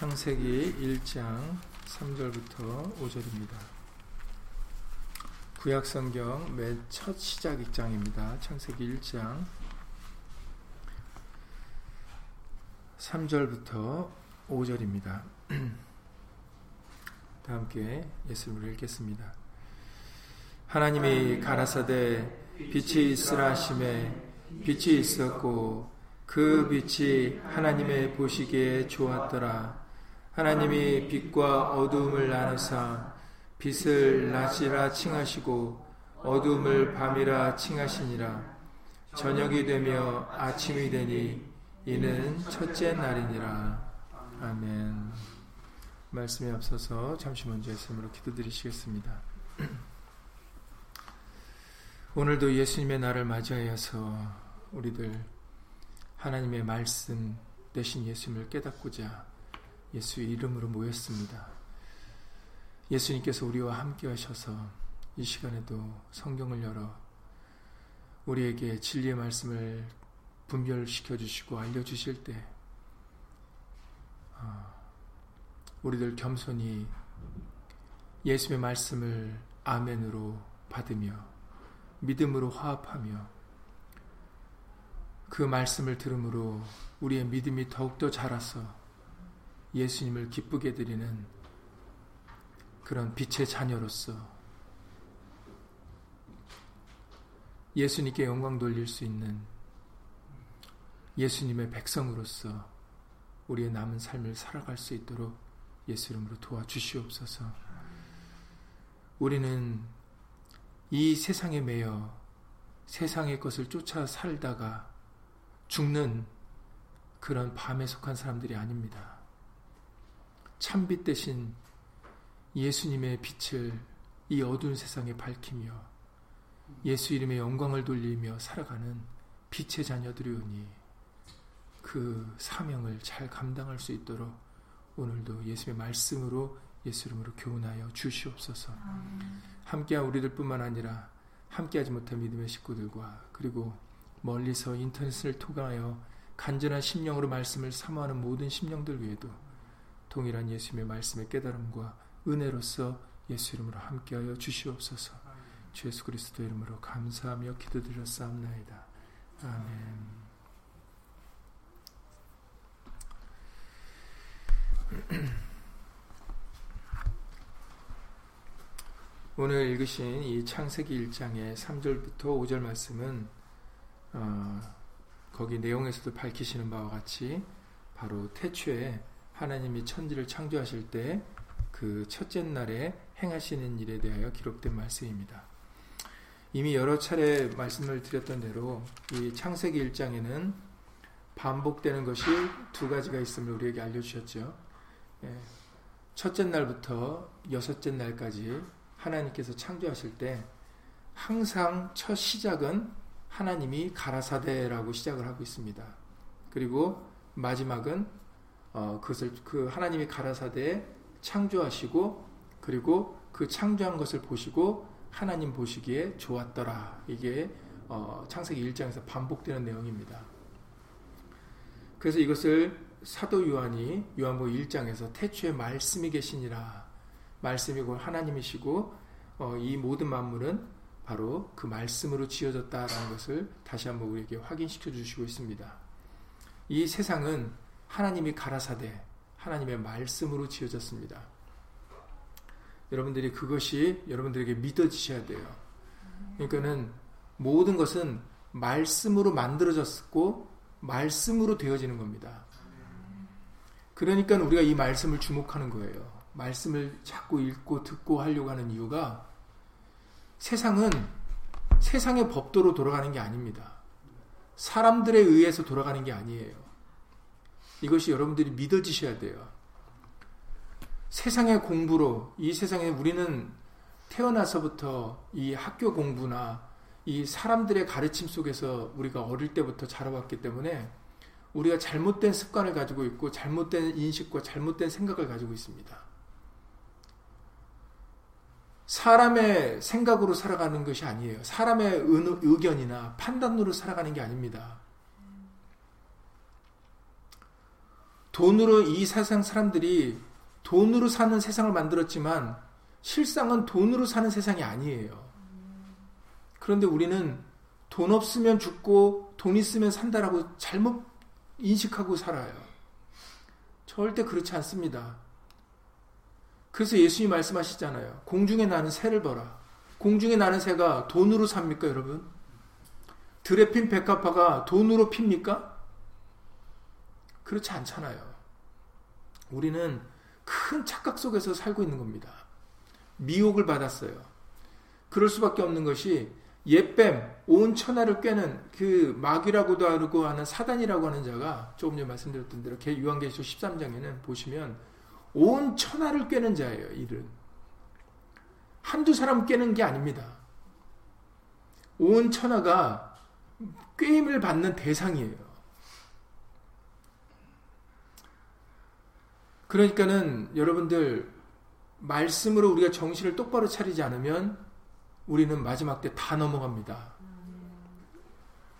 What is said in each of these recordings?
창세기 1장 3절부터 5절입니다. 구약성경 맨 첫 시작 입장입니다. 창세기 1장 3절부터 5절입니다. 다 함께 예수님을 읽겠습니다. 하나님이 가라사대 빛이 있으라 하심에 빛이 있었고 그 빛이 하나님의 보시기에 좋았더라. 하나님이 빛과 어두움을 나누사 빛을 낮이라 칭하시고 어두움을 밤이라 칭하시니라. 저녁이 되며 아침이 되니 이는 첫째 날이니라. 아멘. 말씀에 앞서서 잠시 먼저 예수님으로 기도드리시겠습니다. 오늘도 예수님의 날을 맞이하여서 우리들 하나님의 말씀 대신 예수님을 깨닫고자 예수의 이름으로 모였습니다. 예수님께서 우리와 함께 하셔서 이 시간에도 성경을 열어 우리에게 진리의 말씀을 분별시켜 주시고 알려주실 때 어, 우리들 겸손히 예수의 말씀을 아멘으로 받으며 믿음으로 화합하며 그 말씀을 들음으로 우리의 믿음이 더욱더 자라서 예수님을 기쁘게 드리는 그런 빛의 자녀로서 예수님께 영광 돌릴 수 있는 예수님의 백성으로서 우리의 남은 삶을 살아갈 수 있도록 예수 이름으로 도와주시옵소서. 우리는 이 세상에 매여 세상의 것을 쫓아 살다가 죽는 그런 밤에 속한 사람들이 아닙니다. 참빛 대신 예수님의 빛을 이 어두운 세상에 밝히며 예수 이름의 영광을 돌리며 살아가는 빛의 자녀들이오니 그 사명을 잘 감당할 수 있도록 오늘도 예수의 말씀으로 예수 이름으로 교훈하여 주시옵소서. 함께한 우리들뿐만 아니라 함께하지 못한 믿음의 식구들과 그리고 멀리서 인터넷을 통하여 간절한 심령으로 말씀을 사모하는 모든 심령들 위에도 동일한 예수님의 말씀의 깨달음과 은혜로서 예수 이름으로 함께하여 주시옵소서. 주 예수 그리스도 이름으로 감사하며 기도드렸사옵나이다. 아멘. 오늘 읽으신 이 창세기 1장의 3절부터 5절 말씀은 어, 거기 내용에서도 밝히시는 바와 같이 바로 태초에 하나님이 천지를 창조하실 때 그 첫째 날에 행하시는 일에 대하여 기록된 말씀입니다. 이미 여러 차례 말씀을 드렸던 대로 이 창세기 1장에는 반복되는 것이 두 가지가 있음을 우리에게 알려주셨죠. 예, 첫째 날부터 여섯째 날까지 하나님께서 창조하실 때 항상 첫 시작은 하나님이 가라사대라고 시작을 하고 있습니다. 그리고 마지막은 어, 그것을 그 하나님이 가라사대에 창조하시고 그리고 그 창조한 것을 보시고 하나님 보시기에 좋았더라. 이게 어, 창세기 1장에서 반복되는 내용입니다. 그래서 이것을 사도 요한이 요한복 1장에서 태초에 말씀이 계시니라. 말씀이고 하나님이시고 어, 이 모든 만물은 바로 그 말씀으로 지어졌다라는 것을 다시 한번 우리에게 확인시켜 주시고 있습니다. 이 세상은 하나님이 가라사대 하나님의 말씀으로 지어졌습니다. 여러분들이 그것이 여러분들에게 믿어지셔야 돼요. 그러니까는 모든 것은 말씀으로 만들어졌고 말씀으로 되어지는 겁니다. 그러니까 우리가 이 말씀을 주목하는 거예요. 말씀을 자꾸 읽고 듣고 하려고 하는 이유가 세상은 세상의 법도로 돌아가는 게 아닙니다. 사람들에 의해서 돌아가는 게 아니에요. 이것이 여러분들이 믿어지셔야 돼요. 세상의 공부로 이 세상에 우리는 태어나서부터 이 학교 공부나 이 사람들의 가르침 속에서 우리가 어릴 때부터 자라왔기 때문에 우리가 잘못된 습관을 가지고 있고 잘못된 인식과 잘못된 생각을 가지고 있습니다. 사람의 생각으로 살아가는 것이 아니에요. 사람의 의견이나 판단으로 살아가는 게 아닙니다. 돈으로 이 세상 사람들이 돈으로 사는 세상을 만들었지만 실상은 돈으로 사는 세상이 아니에요. 그런데 우리는 돈 없으면 죽고 돈 있으면 산다라고 잘못 인식하고 살아요. 절대 그렇지 않습니다. 그래서 예수님이 말씀하시잖아요. 공중에 나는 새를 봐라. 공중에 나는 새가 돈으로 삽니까, 여러분? 들에 핀 백합화가 돈으로 핍니까? 그렇지 않잖아요. 우리는 큰 착각 속에서 살고 있는 겁니다. 미혹을 받았어요. 그럴 수밖에 없는 것이 예뱀, 온 천하를 꿰는 그 마귀라고도 하고 하는 사단이라고 하는 자가 조금 전에 말씀드렸던 대로 유한계시록 13장에는 보시면 온 천하를 꿰는 자예요, 이는. 한두 사람 꿰는 게 아닙니다. 온 천하가 꿰임을 받는 대상이에요. 그러니까는 여러분들 말씀으로 우리가 정신을 똑바로 차리지 않으면 우리는 마지막 때 다 넘어갑니다.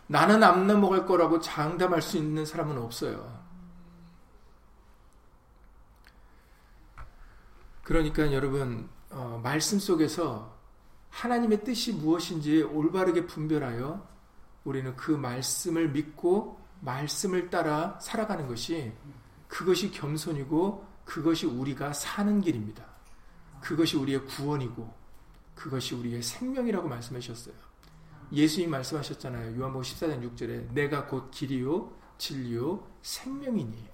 나는 안 넘어갈 거라고 장담할 수 있는 사람은 없어요. 그러니까 여러분 어, 말씀 속에서 하나님의 뜻이 무엇인지 올바르게 분별하여 우리는 그 말씀을 믿고 말씀을 따라 살아가는 것이 그것이 겸손이고 그것이 우리가 사는 길입니다. 그것이 우리의 구원이고 그것이 우리의 생명이라고 말씀하셨어요. 예수님 말씀하셨잖아요. 요한복음 14장 6절에 내가 곧 길이요 진리요 생명이니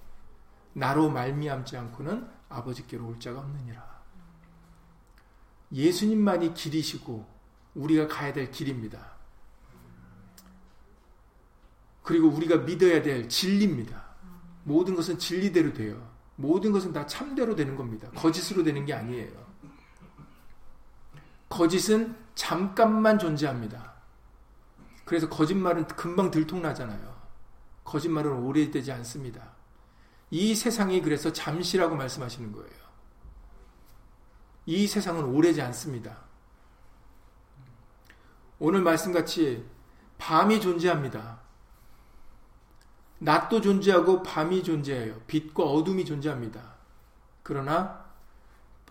나로 말미암지 않고는 아버지께로 올 자가 없느니라. 예수님만이 길이시고 우리가 가야 될 길입니다. 그리고 우리가 믿어야 될 진리입니다. 모든 것은 진리대로 돼요. 모든 것은 다 참대로 되는 겁니다. 거짓으로 되는 게 아니에요. 거짓은 잠깐만 존재합니다. 그래서 거짓말은 금방 들통나잖아요. 거짓말은 오래되지 않습니다. 이 세상이 그래서 잠시라고 말씀하시는 거예요. 이 세상은 오래지 않습니다. 오늘 말씀같이 밤이 존재합니다. 낮도 존재하고 밤이 존재해요. 빛과 어둠이 존재합니다. 그러나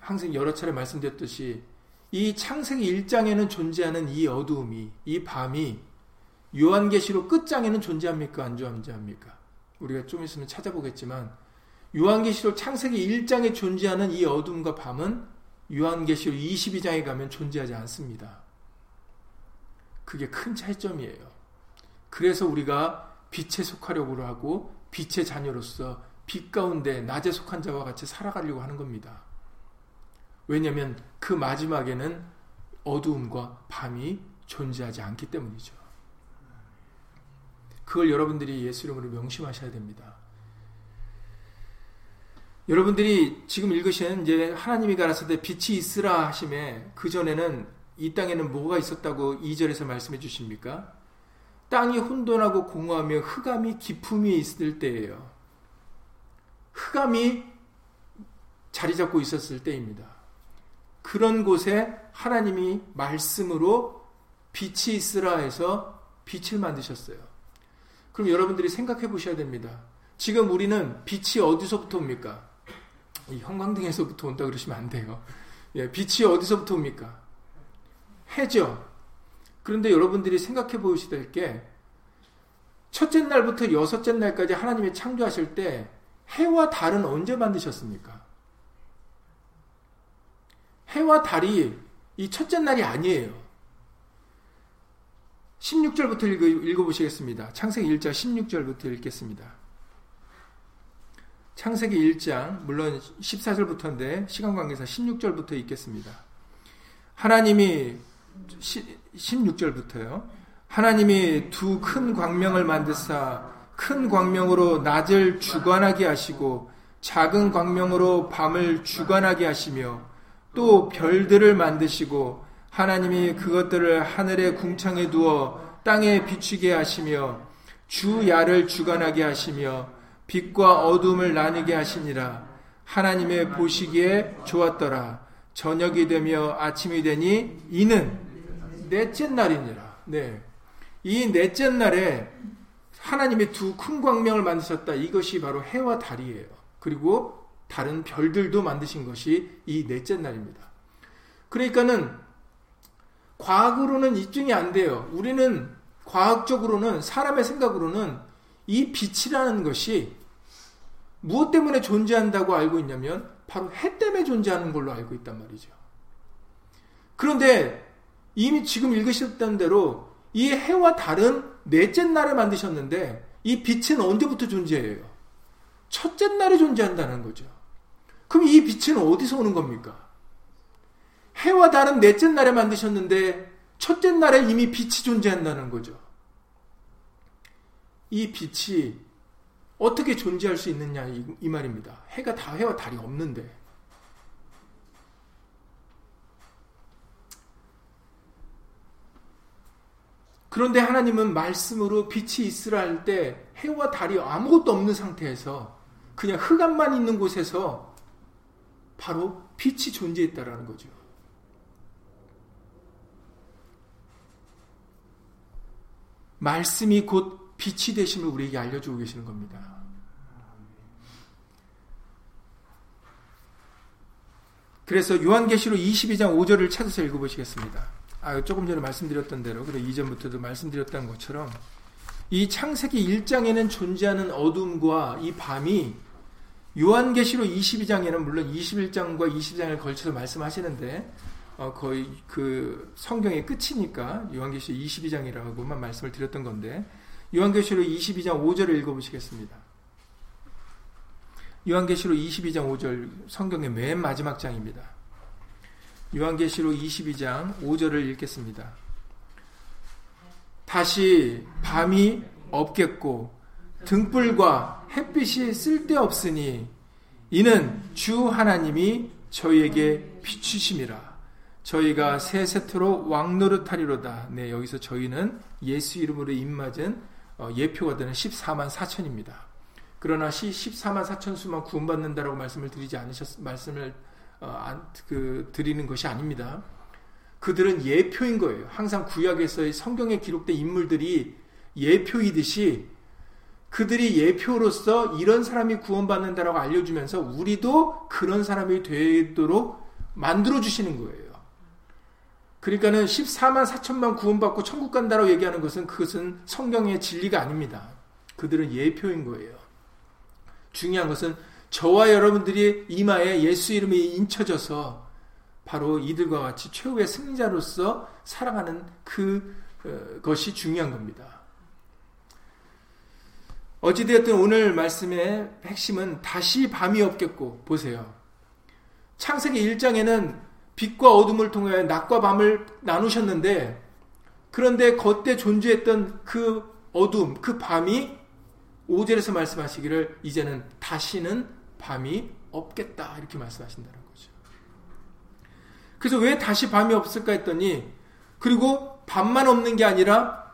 항상 여러 차례 말씀드렸듯이 이 창세기 1장에는 존재하는 이 어두움이 이 밤이 요한계시록 끝장에는 존재합니까? 안 존재합니까? 우리가 좀 있으면 찾아보겠지만 요한계시록 창세기 1장에 존재하는 이 어둠과 밤은 요한계시록 22장에 가면 존재하지 않습니다. 그게 큰 차이점이에요. 그래서 우리가 빛에 속하려고 하고 빛의 자녀로서 빛 가운데 낮에 속한 자와 같이 살아가려고 하는 겁니다. 왜냐하면 그 마지막에는 어두움과 밤이 존재하지 않기 때문이죠. 그걸 여러분들이 예수 이름으로 명심하셔야 됩니다. 여러분들이 지금 읽으신 이제 하나님이 가라사대 빛이 있으라 하심에 그 전에는 이 땅에는 뭐가 있었다고 2절에서 말씀해 주십니까? 땅이 혼돈하고 공허하며 흑암이 기품이 있을 때예요. 흑암이 자리 잡고 있었을 때입니다. 그런 곳에 하나님이 말씀으로 빛이 있으라 해서 빛을 만드셨어요. 그럼 여러분들이 생각해 보셔야 됩니다. 지금 우리는 빛이 어디서부터 옵니까? 이 형광등에서부터 온다 그러시면 안 돼요. 예, 빛이 어디서부터 옵니까? 해죠. 그런데 여러분들이 생각해 보셔야 될 게, 첫째 날부터 여섯째 날까지 하나님이 창조하실 때, 해와 달은 언제 만드셨습니까? 해와 달이 이 첫째 날이 아니에요. 16절부터 읽어, 보시겠습니다 창세기 1장 16절부터 읽겠습니다. 창세기 1장, 물론 14절부터인데, 시간 관계상 16절부터 읽겠습니다. 하나님이, 16절부터요. 하나님이 두 큰 광명을 만드사, 큰 광명으로 낮을 주관하게 하시고, 작은 광명으로 밤을 주관하게 하시며, 또 별들을 만드시고, 하나님이 그것들을 하늘의 궁창에 두어 땅에 비추게 하시며, 주 야를 주관하게 하시며, 빛과 어둠을 나뉘게 하시니라. 하나님의 보시기에 좋았더라. 저녁이 되며 아침이 되니 이는 넷째 날이니라. 네. 이 넷째 날에 하나님의 두 큰 광명을 만드셨다. 이것이 바로 해와 달이에요. 그리고 다른 별들도 만드신 것이 이 넷째 날입니다. 그러니까는 과학으로는 입증이 안 돼요. 우리는 과학적으로는 사람의 생각으로는 이 빛이라는 것이 무엇 때문에 존재한다고 알고 있냐면 바로 해 때문에 존재하는 걸로 알고 있단 말이죠. 그런데 이미 지금 읽으셨던 대로 이 해와 달은 넷째 날에 만드셨는데 이 빛은 언제부터 존재해요? 첫째 날에 존재한다는 거죠. 그럼 이 빛은 어디서 오는 겁니까? 해와 달은 넷째 날에 만드셨는데 첫째 날에 이미 빛이 존재한다는 거죠. 이 빛이 어떻게 존재할 수 있느냐 이, 이 말입니다. 해가 다 해와 달이 없는데. 그런데 하나님은 말씀으로 빛이 있으라 할 때 해와 달이 아무것도 없는 상태에서 그냥 흑암만 있는 곳에서 바로 빛이 존재했다라는 거죠. 말씀이 곧 빛이 되심을 우리에게 알려주고 계시는 겁니다. 그래서 요한계시록 22장 5절을 찾아서 읽어보시겠습니다. 아, 조금 전에 말씀드렸던 대로, 그리고 이전부터도 말씀드렸던 것처럼, 이 창세기 1장에는 존재하는 어둠과 이 밤이 요한계시록 22장에는 물론 21장과 22장을 걸쳐서 말씀하시는데, 어, 거의 그 성경의 끝이니까 요한계시록 22장이라고만 말씀을 드렸던 건데 요한계시록 22장 5절을 읽어보시겠습니다. 요한계시록 22장 5절 성경의 맨 마지막 장입니다. 요한계시록 22장 5절을 읽겠습니다. 다시 밤이 없겠고 등불과 햇빛이 쓸데없으니 이는 주 하나님이 저희에게 비추심이라. 저희가 새 세트로 왕노릇하리로다. 네, 여기서 저희는 예수 이름으로 입맞은 어, 예표가 되는 14만 4천입니다. 그러나 시 14만 4천 수만 구원받는다라고 말씀을 드리지 않으셨 말씀을 그 드리는 것이 아닙니다. 그들은 예표인 거예요. 항상 구약에서의 성경에 기록된 인물들이 예표이듯이 그들이 예표로서 이런 사람이 구원받는다라고 알려주면서 우리도 그런 사람이 되도록 만들어 주시는 거예요. 그러니까는 14만 4천만 구원받고 천국 간다라고 얘기하는 것은 그것은 성경의 진리가 아닙니다. 그들은 예표인 거예요. 중요한 것은 저와 여러분들이 이마에 예수 이름이 인쳐져서 바로 이들과 같이 최후의 승자로서 살아가는 그 어, 것이 중요한 겁니다. 어찌되었든 오늘 말씀의 핵심은 다시 밤이 없겠고 보세요. 창세기 1장에는 빛과 어둠을 통해 낮과 밤을 나누셨는데 그런데 그때 존재했던 그 어둠, 그 밤이 5절에서 말씀하시기를 이제는 다시는 밤이 없겠다 이렇게 말씀하신다는 거죠. 그래서 왜 다시 밤이 없을까 했더니 그리고 밤만 없는 게 아니라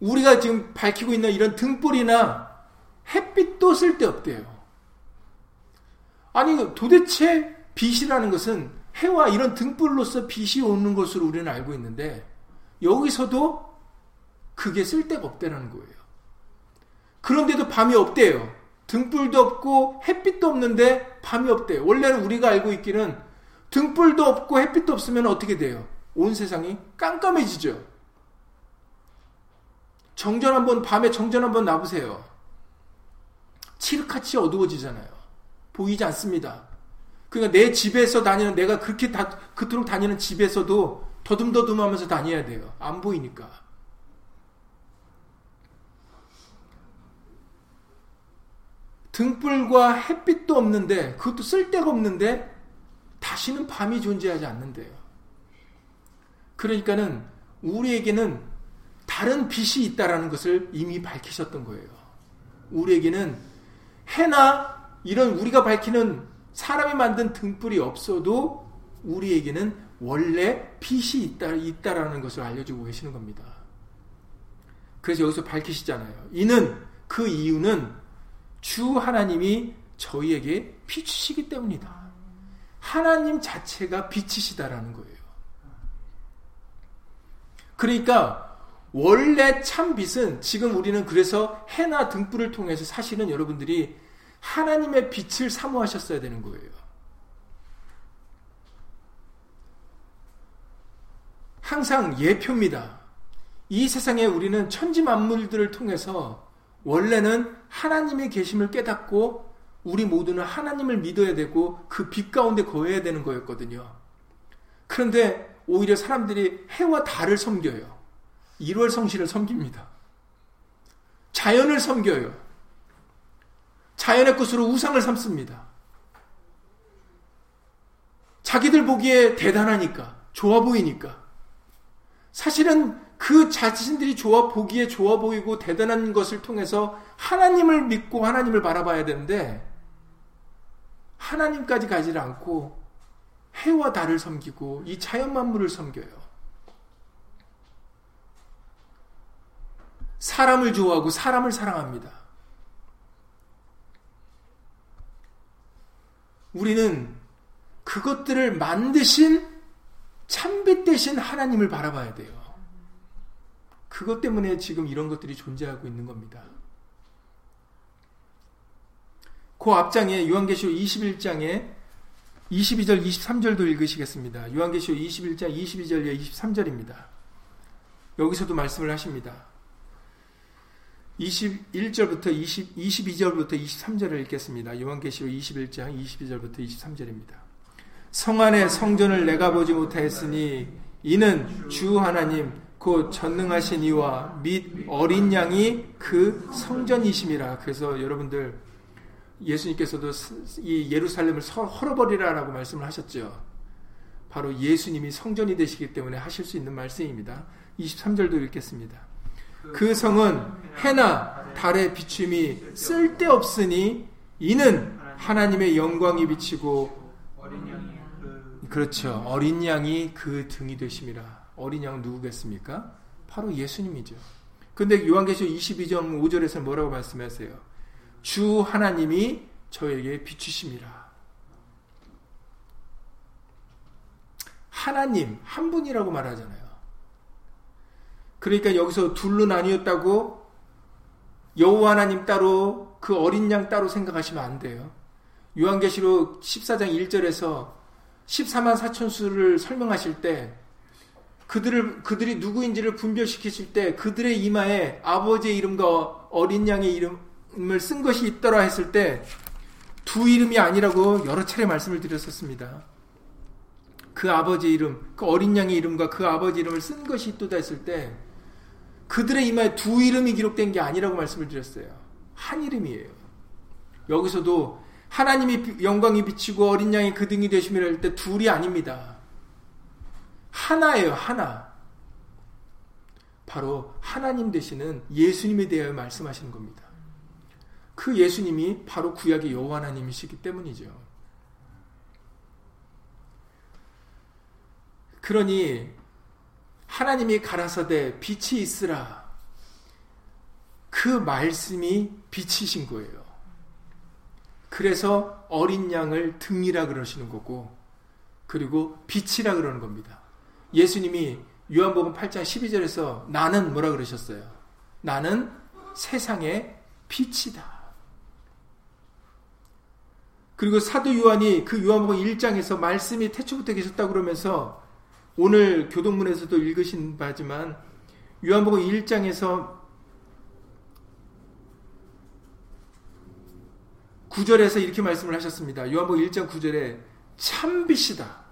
우리가 지금 밝히고 있는 이런 등불이나 햇빛도 쓸데없대요. 아니 도대체 빛이라는 것은 해와 이런 등불로서 빛이 오는 것으로 우리는 알고 있는데 여기서도 그게 쓸데가 없다는 거예요. 그런데도 밤이 없대요. 등불도 없고 햇빛도 없는데 밤이 없대요. 원래는 우리가 알고 있기는 등불도 없고 햇빛도 없으면 어떻게 돼요? 온 세상이 깜깜해지죠. 정전 한번 밤에 정전 한번 놔보세요. 칠흑같이 어두워지잖아요. 보이지 않습니다. 그러니까 내 집에서 다니는 내가 그렇게 다, 그토록 다니는 집에서도 더듬더듬 하면서 다녀야 돼요. 안 보이니까. 등불과 햇빛도 없는데 그것도 쓸데가 없는데 다시는 밤이 존재하지 않는데요. 그러니까는 우리에게는 다른 빛이 있다라는 것을 이미 밝히셨던 거예요. 우리에게는 해나 이런 우리가 밝히는 사람이 만든 등불이 없어도 우리에게는 원래 빛이 있다, 있다라는 것을 알려주고 계시는 겁니다. 그래서 여기서 밝히시잖아요. 이는 그 이유는 주 하나님이 저희에게 빛이시기 때문이다. 하나님 자체가 빛이시다라는 거예요. 그러니까 원래 참 빛은 지금 우리는 그래서 해나 등불을 통해서 사실은 여러분들이 하나님의 빛을 사모하셨어야 되는 거예요. 항상 예표입니다. 이 세상에 우리는 천지 만물들을 통해서 원래는 하나님의 계심을 깨닫고 우리 모두는 하나님을 믿어야 되고 그 빛 가운데 거해야 되는 거였거든요. 그런데 오히려 사람들이 해와 달을 섬겨요. 1월 성실을 섬깁니다. 자연을 섬겨요. 자연의 것으로 우상을 삼습니다. 자기들 보기에 대단하니까, 좋아 보이니까. 사실은 그 자신들이 좋아 보기에 좋아 보이고 대단한 것을 통해서 하나님을 믿고 하나님을 바라봐야 되는데, 하나님까지 가지를 않고 해와 달을 섬기고 이 자연 만물을 섬겨요. 사람을 좋아하고 사람을 사랑합니다. 우리는 그것들을 만드신 참빛 대신 하나님을 바라봐야 돼요. 그것 때문에 지금 이런 것들이 존재하고 있는 겁니다. 그 앞장에 요한계시록 21장에 22절 23절도 읽으시겠습니다. 요한계시록 21장 22절 23절입니다. 여기서도 말씀을 하십니다. 21절부터 20, 22절부터 23절을 읽겠습니다. 요한계시록 21장 22절부터 23절입니다. 성 안에 성전을 내가 보지 못하였으니 이는 주 하나님 곧 전능하신 이와 및 어린 양이 그 성전이심이라. 그래서 여러분들 예수님께서도 이 예루살렘을 헐어버리라라고 말씀을 하셨죠. 바로 예수님이 성전이 되시기 때문에 하실 수 있는 말씀입니다. 23절도 읽겠습니다. 그 성은 해나 달의 비춤이 쓸데없으니 이는 하나님의 영광이 비치고 그렇죠. 어린 양이 그 등이 되심이라. 어린 양 누구겠습니까? 바로 예수님이죠. 근데 요한계시록 22장 5절에서 뭐라고 말씀하세요? 주 하나님이 저에게 비추심이라. 하나님 한 분이라고 말하잖아요. 그러니까 여기서 둘로 나뉘었다고 여호와 하나님 따로 그 어린 양 따로 생각하시면 안 돼요. 요한계시록 14장 1절에서 14만 4천 수를 설명하실 때 그들을 그들이 누구인지를 분별시키실 때 그들의 이마에 아버지의 이름과 어린 양의 이름을 쓴 것이 있더라 했을 때 두 이름이 아니라고 여러 차례 말씀을 드렸었습니다. 그 아버지 이름, 그 어린 양의 이름과 그 아버지 이름을 쓴 것이 있도다 했을 때 그들의 이마에 두 이름이 기록된 게 아니라고 말씀을 드렸어요. 한 이름이에요. 여기서도 하나님이 영광이 비치고 어린 양이 그 등이 되심이라 할 때 둘이 아닙니다. 하나예요, 하나. 바로 하나님 되시는 예수님에 대하여 말씀하시는 겁니다. 그 예수님이 바로 구약의 여호와 하나님이시기 때문이죠. 그러니 하나님이 가라사대 빛이 있으라. 그 말씀이 빛이신 거예요. 그래서 어린 양을 등이라 그러시는 거고, 그리고 빛이라 그러는 겁니다. 예수님이 요한복음 8장 12절에서 나는 뭐라 그러셨어요? 나는 세상의 빛이다. 그리고 사도 요한이 그 요한복음 1장에서 말씀이 태초부터 계셨다 그러면서 오늘 교동문에서도 읽으신 바지만 요한복음 1장에서 9절에서 이렇게 말씀을 하셨습니다. 요한복음 1장 9절에 참빛이다.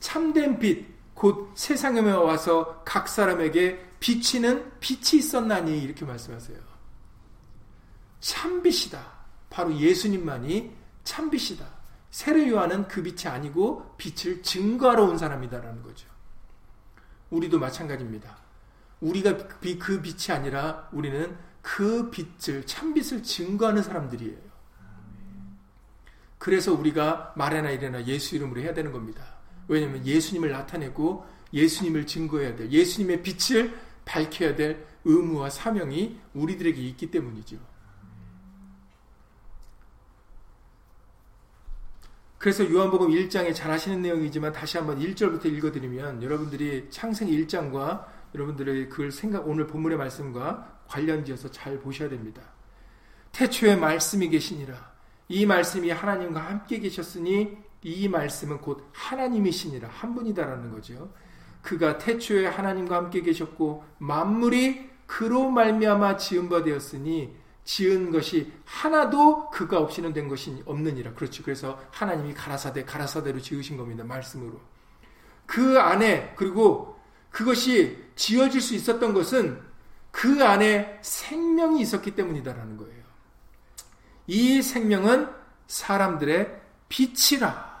참된 빛, 곧 세상에 와서 각 사람에게 비치는 빛이 있었나니 이렇게 말씀하세요. 참빛이다. 바로 예수님만이 참빛이다. 세례 요한은 그 빛이 아니고 빛을 증거하러 온 사람이다라는 거죠. 우리도 마찬가지입니다. 우리가 그 빛이 아니라 우리는 그 빛을 참빛을 증거하는 사람들이에요. 그래서 우리가 말해나 이래나 예수 이름으로 해야 되는 겁니다. 왜냐하면 예수님을 나타내고 예수님을 증거해야 돼. 예수님의 빛을 밝혀야 될 의무와 사명이 우리들에게 있기 때문이죠. 그래서 요한복음 1장에 잘 아시는 내용이지만 다시 한번 1절부터 읽어드리면 여러분들이 창세기 1장과 여러분들의 그걸 생각 오늘 본문의 말씀과 관련지어서 잘 보셔야 됩니다. 태초에 말씀이 계시니라. 이 말씀이 하나님과 함께 계셨으니 이 말씀은 곧 하나님이시니라 한 분이다라는 거죠. 그가 태초에 하나님과 함께 계셨고 만물이 그로 말미암아 지은 바 되었으니 지은 것이 하나도 그가 없이는 된 것이 없느니라. 그렇죠. 그래서 하나님이 가라사대 가라사대로 지으신 겁니다. 말씀으로. 그 안에 그리고 그것이 지어질 수 있었던 것은 그 안에 생명이 있었기 때문이다라는 거예요. 이 생명은 사람들의 빛이라.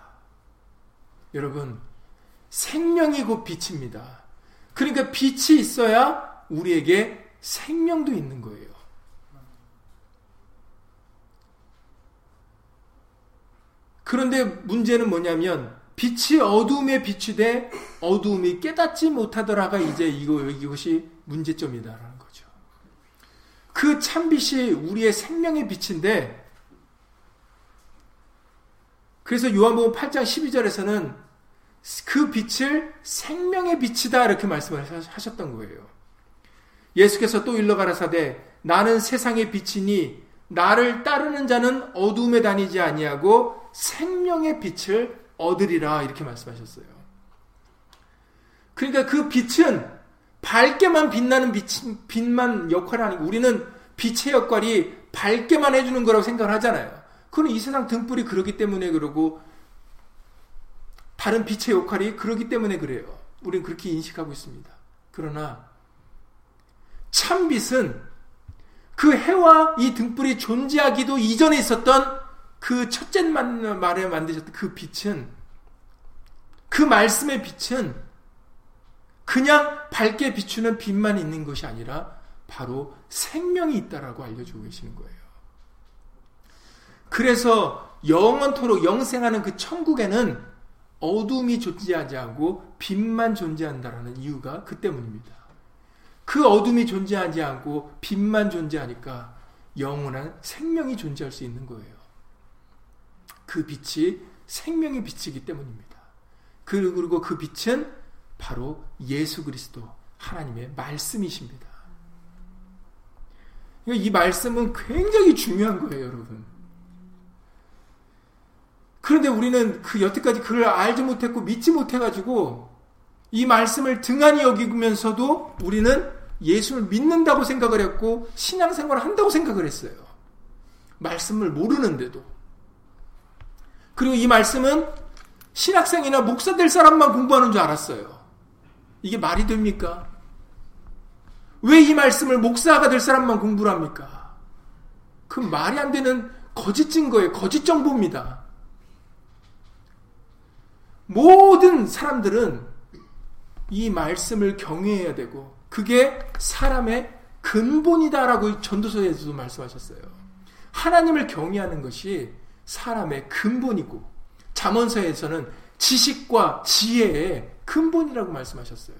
여러분, 생명이 곧 빛입니다. 그러니까 빛이 있어야 우리에게 생명도 있는 거예요. 그런데 문제는 뭐냐면 빛이 어둠에 비추되 어둠이 깨닫지 못하더라가 이제 이거 이것이 문제점이다라는 거죠. 그 참빛이 우리의 생명의 빛인데 그래서 요한복음 8장 12절에서는 그 빛을 생명의 빛이다 이렇게 말씀을 하셨던 거예요. 예수께서 또 일러 가라사대 나는 세상의 빛이니 나를 따르는 자는 어둠에 다니지 아니하고 생명의 빛을 얻으리라 이렇게 말씀하셨어요. 그러니까 그 빛은 밝게만 빛나는 빛, 빛만 역할이 아니고 우리는 빛의 역할이 밝게만 해주는 거라고 생각을 하잖아요. 그건 이 세상 등불이 그러기 때문에 그러고 다른 빛의 역할이 그러기 때문에 그래요. 우리는 그렇게 인식하고 있습니다. 그러나 참 빛은 그 해와 이 등불이 존재하기도 이전에 있었던 그 첫째 말에 만드셨던 그 빛은 그 말씀의 빛은 그냥 밝게 비추는 빛만 있는 것이 아니라 바로 생명이 있다라고 알려주고 계시는 거예요. 그래서 영원토록 영생하는 그 천국에는 어둠이 존재하지 않고 빛만 존재한다라는 이유가 그 때문입니다. 그 어둠이 존재하지 않고 빛만 존재하니까 영원한 생명이 존재할 수 있는 거예요. 그 빛이 생명의 빛이기 때문입니다. 그리고 그 빛은 바로 예수 그리스도 하나님의 말씀이십니다. 이 말씀은 굉장히 중요한 거예요, 여러분. 그런데 우리는 그 여태까지 그걸 알지 못했고 믿지 못해가지고 이 말씀을 등한히 여기면서도 우리는 예수를 믿는다고 생각을 했고 신앙생활을 한다고 생각을 했어요. 말씀을 모르는데도. 그리고 이 말씀은 신학생이나 목사 될 사람만 공부하는 줄 알았어요. 이게 말이 됩니까? 왜 이 말씀을 목사가 될 사람만 공부를 합니까? 그 말이 안 되는 거짓 증거예요. 거짓 정보입니다. 모든 사람들은 이 말씀을 경외해야 되고 그게 사람의 근본이다라고 전도서에서도 말씀하셨어요. 하나님을 경외하는 것이 사람의 근본이고 잠언서에서는 지식과 지혜의 근본이라고 말씀하셨어요.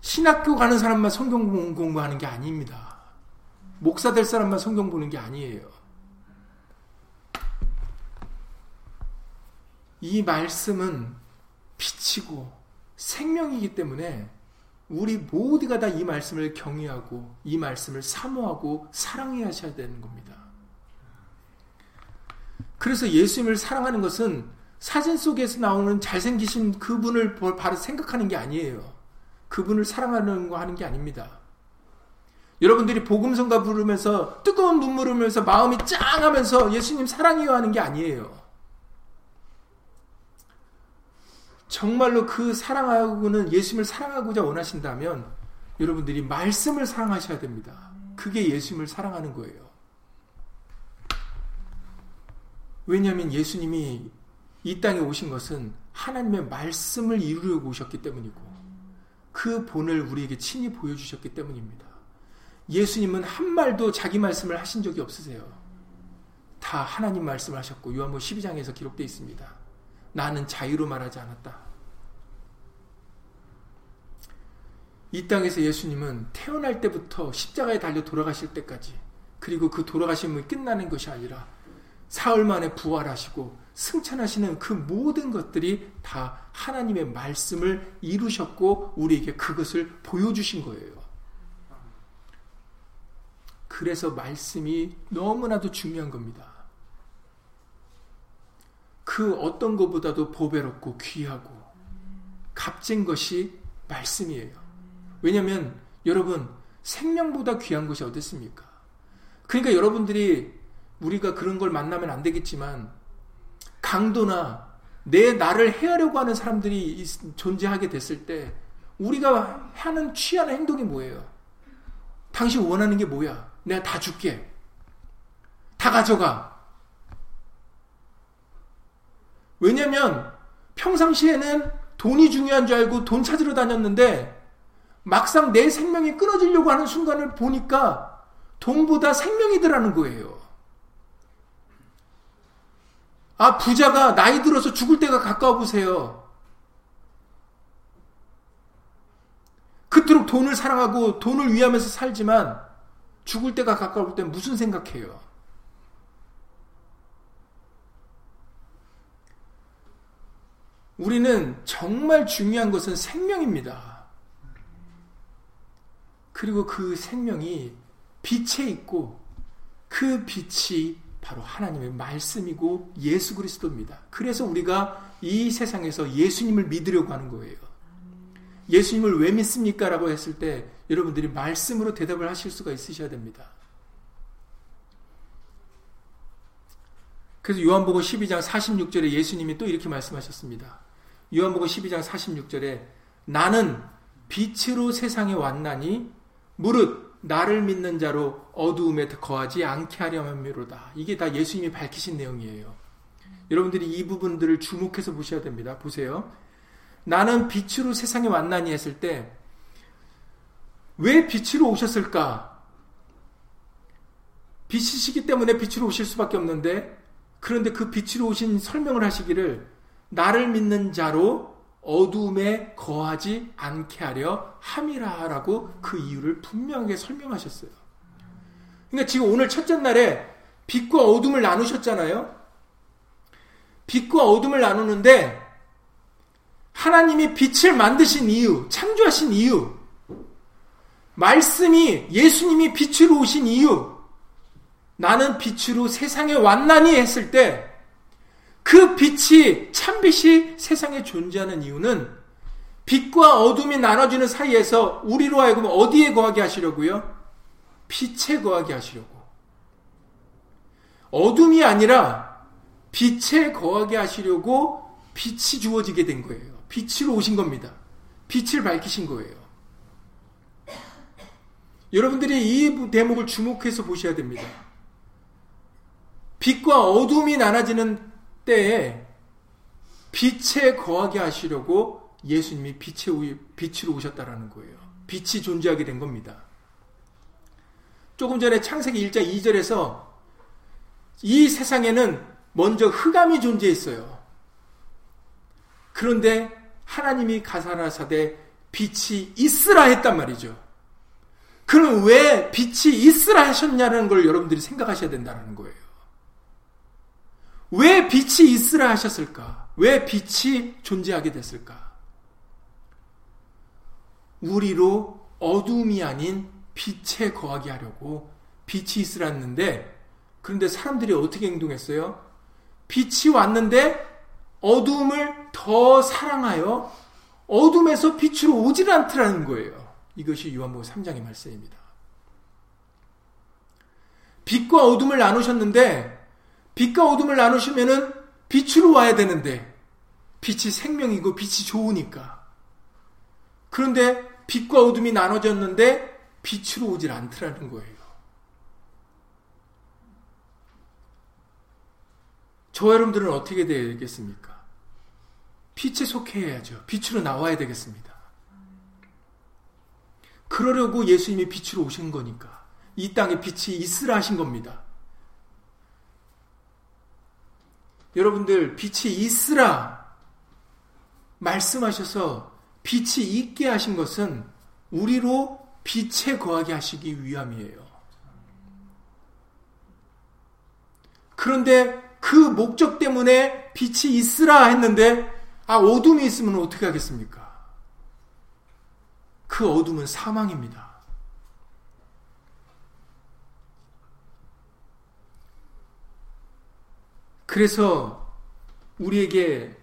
신학교 가는 사람만 성경 공부하는 게 아닙니다. 목사 될 사람만 성경 보는 게 아니에요. 이 말씀은 빛이고 생명이기 때문에 우리 모두가 다 이 말씀을 경외하고 이 말씀을 사모하고 사랑해야 하셔야 되는 겁니다. 그래서 예수님을 사랑하는 것은 사진 속에서 나오는 잘생기신 그분을 바로 생각하는 게 아니에요. 그분을 사랑하는 거 하는 게 아닙니다. 여러분들이 복음성가 부르면서 뜨거운 눈물 흘면서 마음이 짱 하면서 예수님 사랑해요 하는 게 아니에요. 정말로 그 사랑하고는 예수님을 사랑하고자 원하신다면 여러분들이 말씀을 사랑하셔야 됩니다. 그게 예수님을 사랑하는 거예요. 왜냐하면 예수님이 이 땅에 오신 것은 하나님의 말씀을 이루려고 오셨기 때문이고 그 본을 우리에게 친히 보여주셨기 때문입니다. 예수님은 한 말도 자기 말씀을 하신 적이 없으세요. 다 하나님 말씀을 하셨고 요한복 12장에서 기록되어 있습니다. 나는 자유로 말하지 않았다. 이 땅에서 예수님은 태어날 때부터 십자가에 달려 돌아가실 때까지 그리고 그 돌아가심이 끝나는 것이 아니라 사흘 만에 부활하시고 승천하시는 그 모든 것들이 다 하나님의 말씀을 이루셨고 우리에게 그것을 보여주신 거예요. 그래서 말씀이 너무나도 중요한 겁니다. 그 어떤 것보다도 보배롭고 귀하고 값진 것이 말씀이에요. 왜냐하면 여러분 생명보다 귀한 것이 어디 있습니까? 그러니까 여러분들이 우리가 그런 걸 만나면 안 되겠지만 강도나 내 나를 해하려고 하는 사람들이 존재하게 됐을 때 우리가 하는 취하는 행동이 뭐예요? 당신 원하는 게 뭐야? 내가 다 줄게. 다 가져가. 왜냐면 평상시에는 돈이 중요한 줄 알고 돈 찾으러 다녔는데 막상 내 생명이 끊어지려고 하는 순간을 보니까 돈보다 생명이더라는 거예요. 아, 부자가 나이 들어서 죽을 때가 가까워 보세요. 그토록 돈을 사랑하고 돈을 위하면서 살지만 죽을 때가 가까울 때 무슨 생각해요? 우리는 정말 중요한 것은 생명입니다. 그리고 그 생명이 빛에 있고 그 빛이 바로 하나님의 말씀이고 예수 그리스도입니다. 그래서 우리가 이 세상에서 예수님을 믿으려고 하는 거예요. 예수님을 왜 믿습니까? 라고 했을 때 여러분들이 말씀으로 대답을 하실 수가 있으셔야 됩니다. 그래서 요한복음 12장 46절에 예수님이 또 이렇게 말씀하셨습니다. 요한복음 12장 46절에 나는 빛으로 세상에 왔나니 무릇 나를 믿는 자로 어두움에 거하지 않게 하려 함이로다. 이게 다 예수님이 밝히신 내용이에요. 여러분들이 이 부분들을 주목해서 보셔야 됩니다. 보세요. 나는 빛으로 세상에 왔나니 했을 때, 왜 빛으로 오셨을까? 빛이시기 때문에 빛으로 오실 수밖에 없는데, 그런데 그 빛으로 오신 설명을 하시기를, 나를 믿는 자로 어두움에 거하지 않게 하려 함이라 라고 그 이유를 분명하게 설명하셨어요. 그러니까 지금 오늘 첫째 날에 빛과 어둠을 나누셨잖아요. 빛과 어둠을 나누는데 하나님이 빛을 만드신 이유, 창조하신 이유, 말씀이 예수님이 빛으로 오신 이유, 나는 빛으로 세상에 왔나니 했을 때 그 빛이 참빛이 세상에 존재하는 이유는 빛과 어둠이 나눠지는 사이에서 우리로 하여금 어디에 거하게 하시려고요? 빛에 거하게 하시려고. 어둠이 아니라 빛에 거하게 하시려고 빛이 주어지게 된 거예요. 빛으로 오신 겁니다. 빛을 밝히신 거예요. 여러분들이 이 대목을 주목해서 보셔야 됩니다. 빛과 어둠이 나눠지는 때에 빛에 거하게 하시려고 예수님이 빛의 빛으로 오셨다라는 거예요. 빛이 존재하게 된 겁니다. 조금 전에 창세기 1장 2절에서 이 세상에는 먼저 흑암이 존재했어요. 그런데 하나님이 가사라사대 빛이 있으라 했단 말이죠. 그럼 왜 빛이 있으라 하셨냐는 걸 여러분들이 생각하셔야 된다는 거예요. 왜 빛이 있으라 하셨을까? 왜 빛이 존재하게 됐을까? 우리로 어둠이 아닌 빛에 거하게 하려고 빛이 있으라 했는데, 그런데 사람들이 어떻게 행동했어요? 빛이 왔는데 어둠을 더 사랑하여 어둠에서 빛으로 오질 않더라는 거예요. 이것이 요한복음 3장의 말씀입니다. 빛과 어둠을 나누셨는데 빛과 어둠을 나누시면은 빛으로 와야 되는데 빛이 생명이고 빛이 좋으니까. 그런데 빛과 어둠이 나눠졌는데 빛으로 오질 않더라는 거예요. 저 여러분들은 어떻게 되겠습니까? 빛에 속해야죠. 빛으로 나와야 되겠습니다. 그러려고 예수님이 빛으로 오신 거니까. 이 땅에 빛이 있으라 하신 겁니다. 여러분들 빛이 있으라 말씀하셔서 빛이 있게 하신 것은 우리로 빛에 거하게 하시기 위함이에요. 그런데 그 목적 때문에 빛이 있으라 했는데 아 어둠이 있으면 어떻게 하겠습니까? 그 어둠은 사망입니다. 그래서 우리에게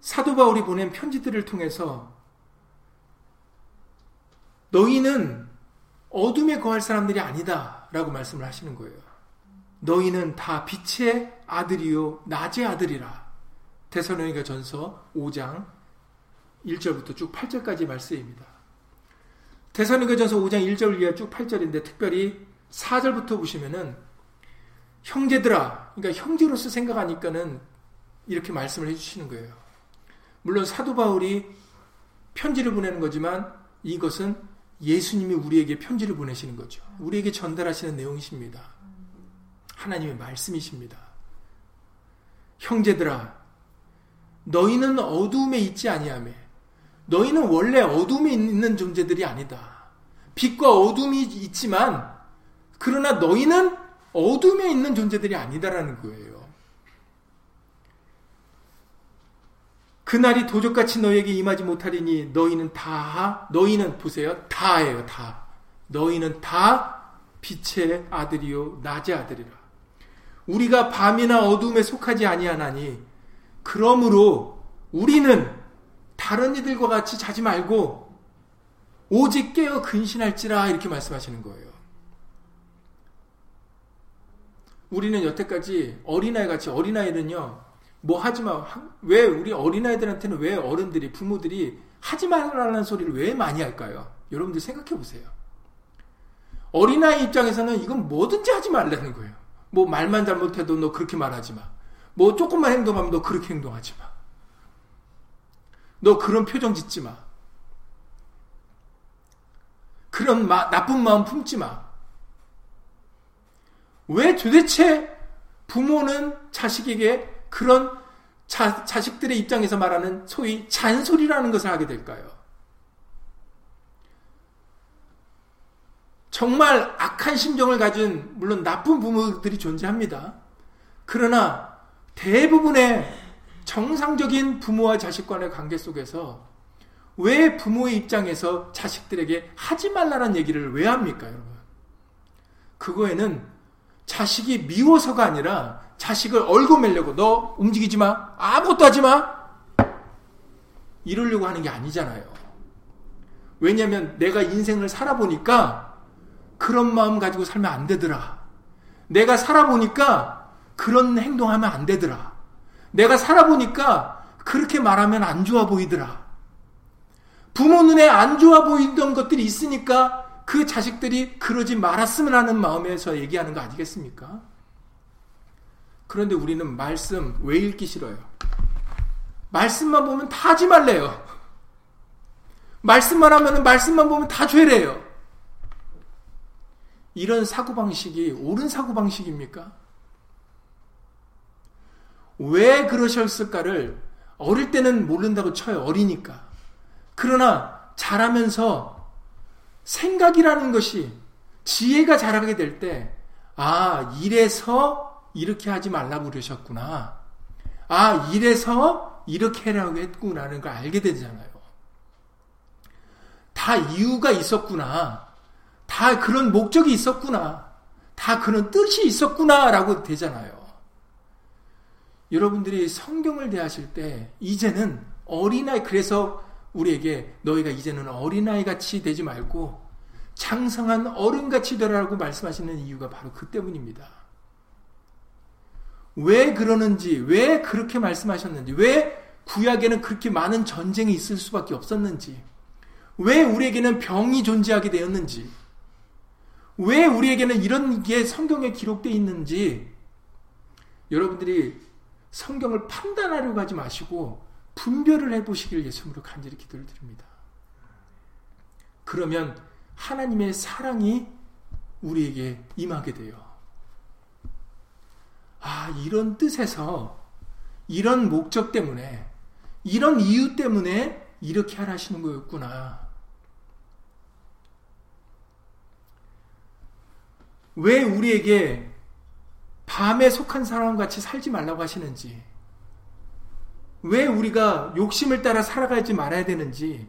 사도 바울이 보낸 편지들을 통해서 너희는 어둠에 거할 사람들이 아니다 라고 말씀을 하시는 거예요. 너희는 다 빛의 아들이요 낮의 아들이라. 대선로니가 전서 5장 1절부터 쭉 8절까지 말씀입니다. 대선로니가 전서 5장 1절 이하 쭉 8절인데 특별히 4절부터 보시면은 형제들아 그러니까 형제로서 생각하니까는 이렇게 말씀을 해 주시는 거예요. 물론 사도 바울이 편지를 보내는 거지만 이것은 예수님이 우리에게 편지를 보내시는 거죠. 우리에게 전달하시는 내용이십니다. 하나님의 말씀이십니다. 형제들아, 너희는 어두움에 있지 아니하며 너희는 원래 어둠에 있는 존재들이 아니다. 빛과 어둠이 있지만 그러나 너희는 어둠에 있는 존재들이 아니다라는 거예요. 그날이 도적같이 너에게 임하지 못하리니 너희는 다 너희는 보세요 다예요 다 너희는 다 빛의 아들이요 낮의 아들이라 우리가 밤이나 어둠에 속하지 아니하나니 그러므로 우리는 다른 이들과 같이 자지 말고 오직 깨어 근신할지라 이렇게 말씀하시는 거예요. 우리는 여태까지 어린아이 같이 어린아이는요 뭐 하지 마. 왜 우리 어린아이들한테는 왜 어른들이, 부모들이 하지 말라는 소리를 왜 많이 할까요? 여러분들 생각해 보세요. 어린아이 입장에서는 이건 뭐든지 하지 말라는 거예요. 뭐 말만 잘못해도 너 그렇게 말하지 마. 뭐 조금만 행동하면 너 그렇게 행동하지 마. 너 그런 표정 짓지 마. 그런 마, 나쁜 마음 품지 마. 왜 도대체 부모는 자식에게 그런 자, 자식들의 입장에서 말하는 소위 잔소리라는 것을 하게 될까요? 정말 악한 심정을 가진 물론 나쁜 부모들이 존재합니다. 그러나 대부분의 정상적인 부모와 자식 간의 관계 속에서 왜 부모의 입장에서 자식들에게 하지 말라는 얘기를 왜 합니까, 여러분? 그거에는 자식이 미워서가 아니라 자식을 얼고매려고 너 움직이지 마. 아무것도 하지 마. 이러려고 하는 게 아니잖아요. 왜냐면 내가 인생을 살아보니까 그런 마음 가지고 살면 안 되더라. 내가 살아보니까 그런 행동하면 안 되더라. 내가 살아보니까 그렇게 말하면 안 좋아 보이더라. 부모 눈에 안 좋아 보이던 것들이 있으니까 그 자식들이 그러지 말았으면 하는 마음에서 얘기하는 거 아니겠습니까? 그런데 우리는 말씀 왜 읽기 싫어요? 말씀만 보면 다 하지 말래요. 말씀만 하면 말씀만 보면 다 죄래요. 이런 사고방식이 옳은 사고방식입니까? 왜 그러셨을까를 어릴 때는 모른다고 쳐요. 어리니까. 그러나 자라면서 생각이라는 것이 지혜가 자라게 될 때, 아, 이래서 이렇게 하지 말라고 그러셨구나. 아, 이래서 이렇게 하라고 했구나라는 걸 알게 되잖아요. 다 이유가 있었구나. 다 그런 목적이 있었구나. 다 그런 뜻이 있었구나라고 되잖아요. 여러분들이 성경을 대하실 때 이제는 어린아이 그래서 우리에게 너희가 이제는 어린아이 같이 되지 말고 장성한 어른 같이 되라고 말씀하시는 이유가 바로 그 때문입니다. 왜 그러는지, 왜 그렇게 말씀하셨는지, 왜 구약에는 그렇게 많은 전쟁이 있을 수밖에 없었는지, 왜 우리에게는 병이 존재하게 되었는지, 왜 우리에게는 이런 게 성경에 기록되어 있는지, 여러분들이 성경을 판단하려고 하지 마시고 분별을 해보시길 예수님으로 간절히 기도를 드립니다. 그러면 하나님의 사랑이 우리에게 임하게 돼요. 아, 이런 뜻에서, 이런 목적 때문에, 이런 이유 때문에 이렇게 하라시는 거였구나. 왜 우리에게 밤에 속한 사람 같이 살지 말라고 하시는지, 왜 우리가 욕심을 따라 살아가지 말아야 되는지,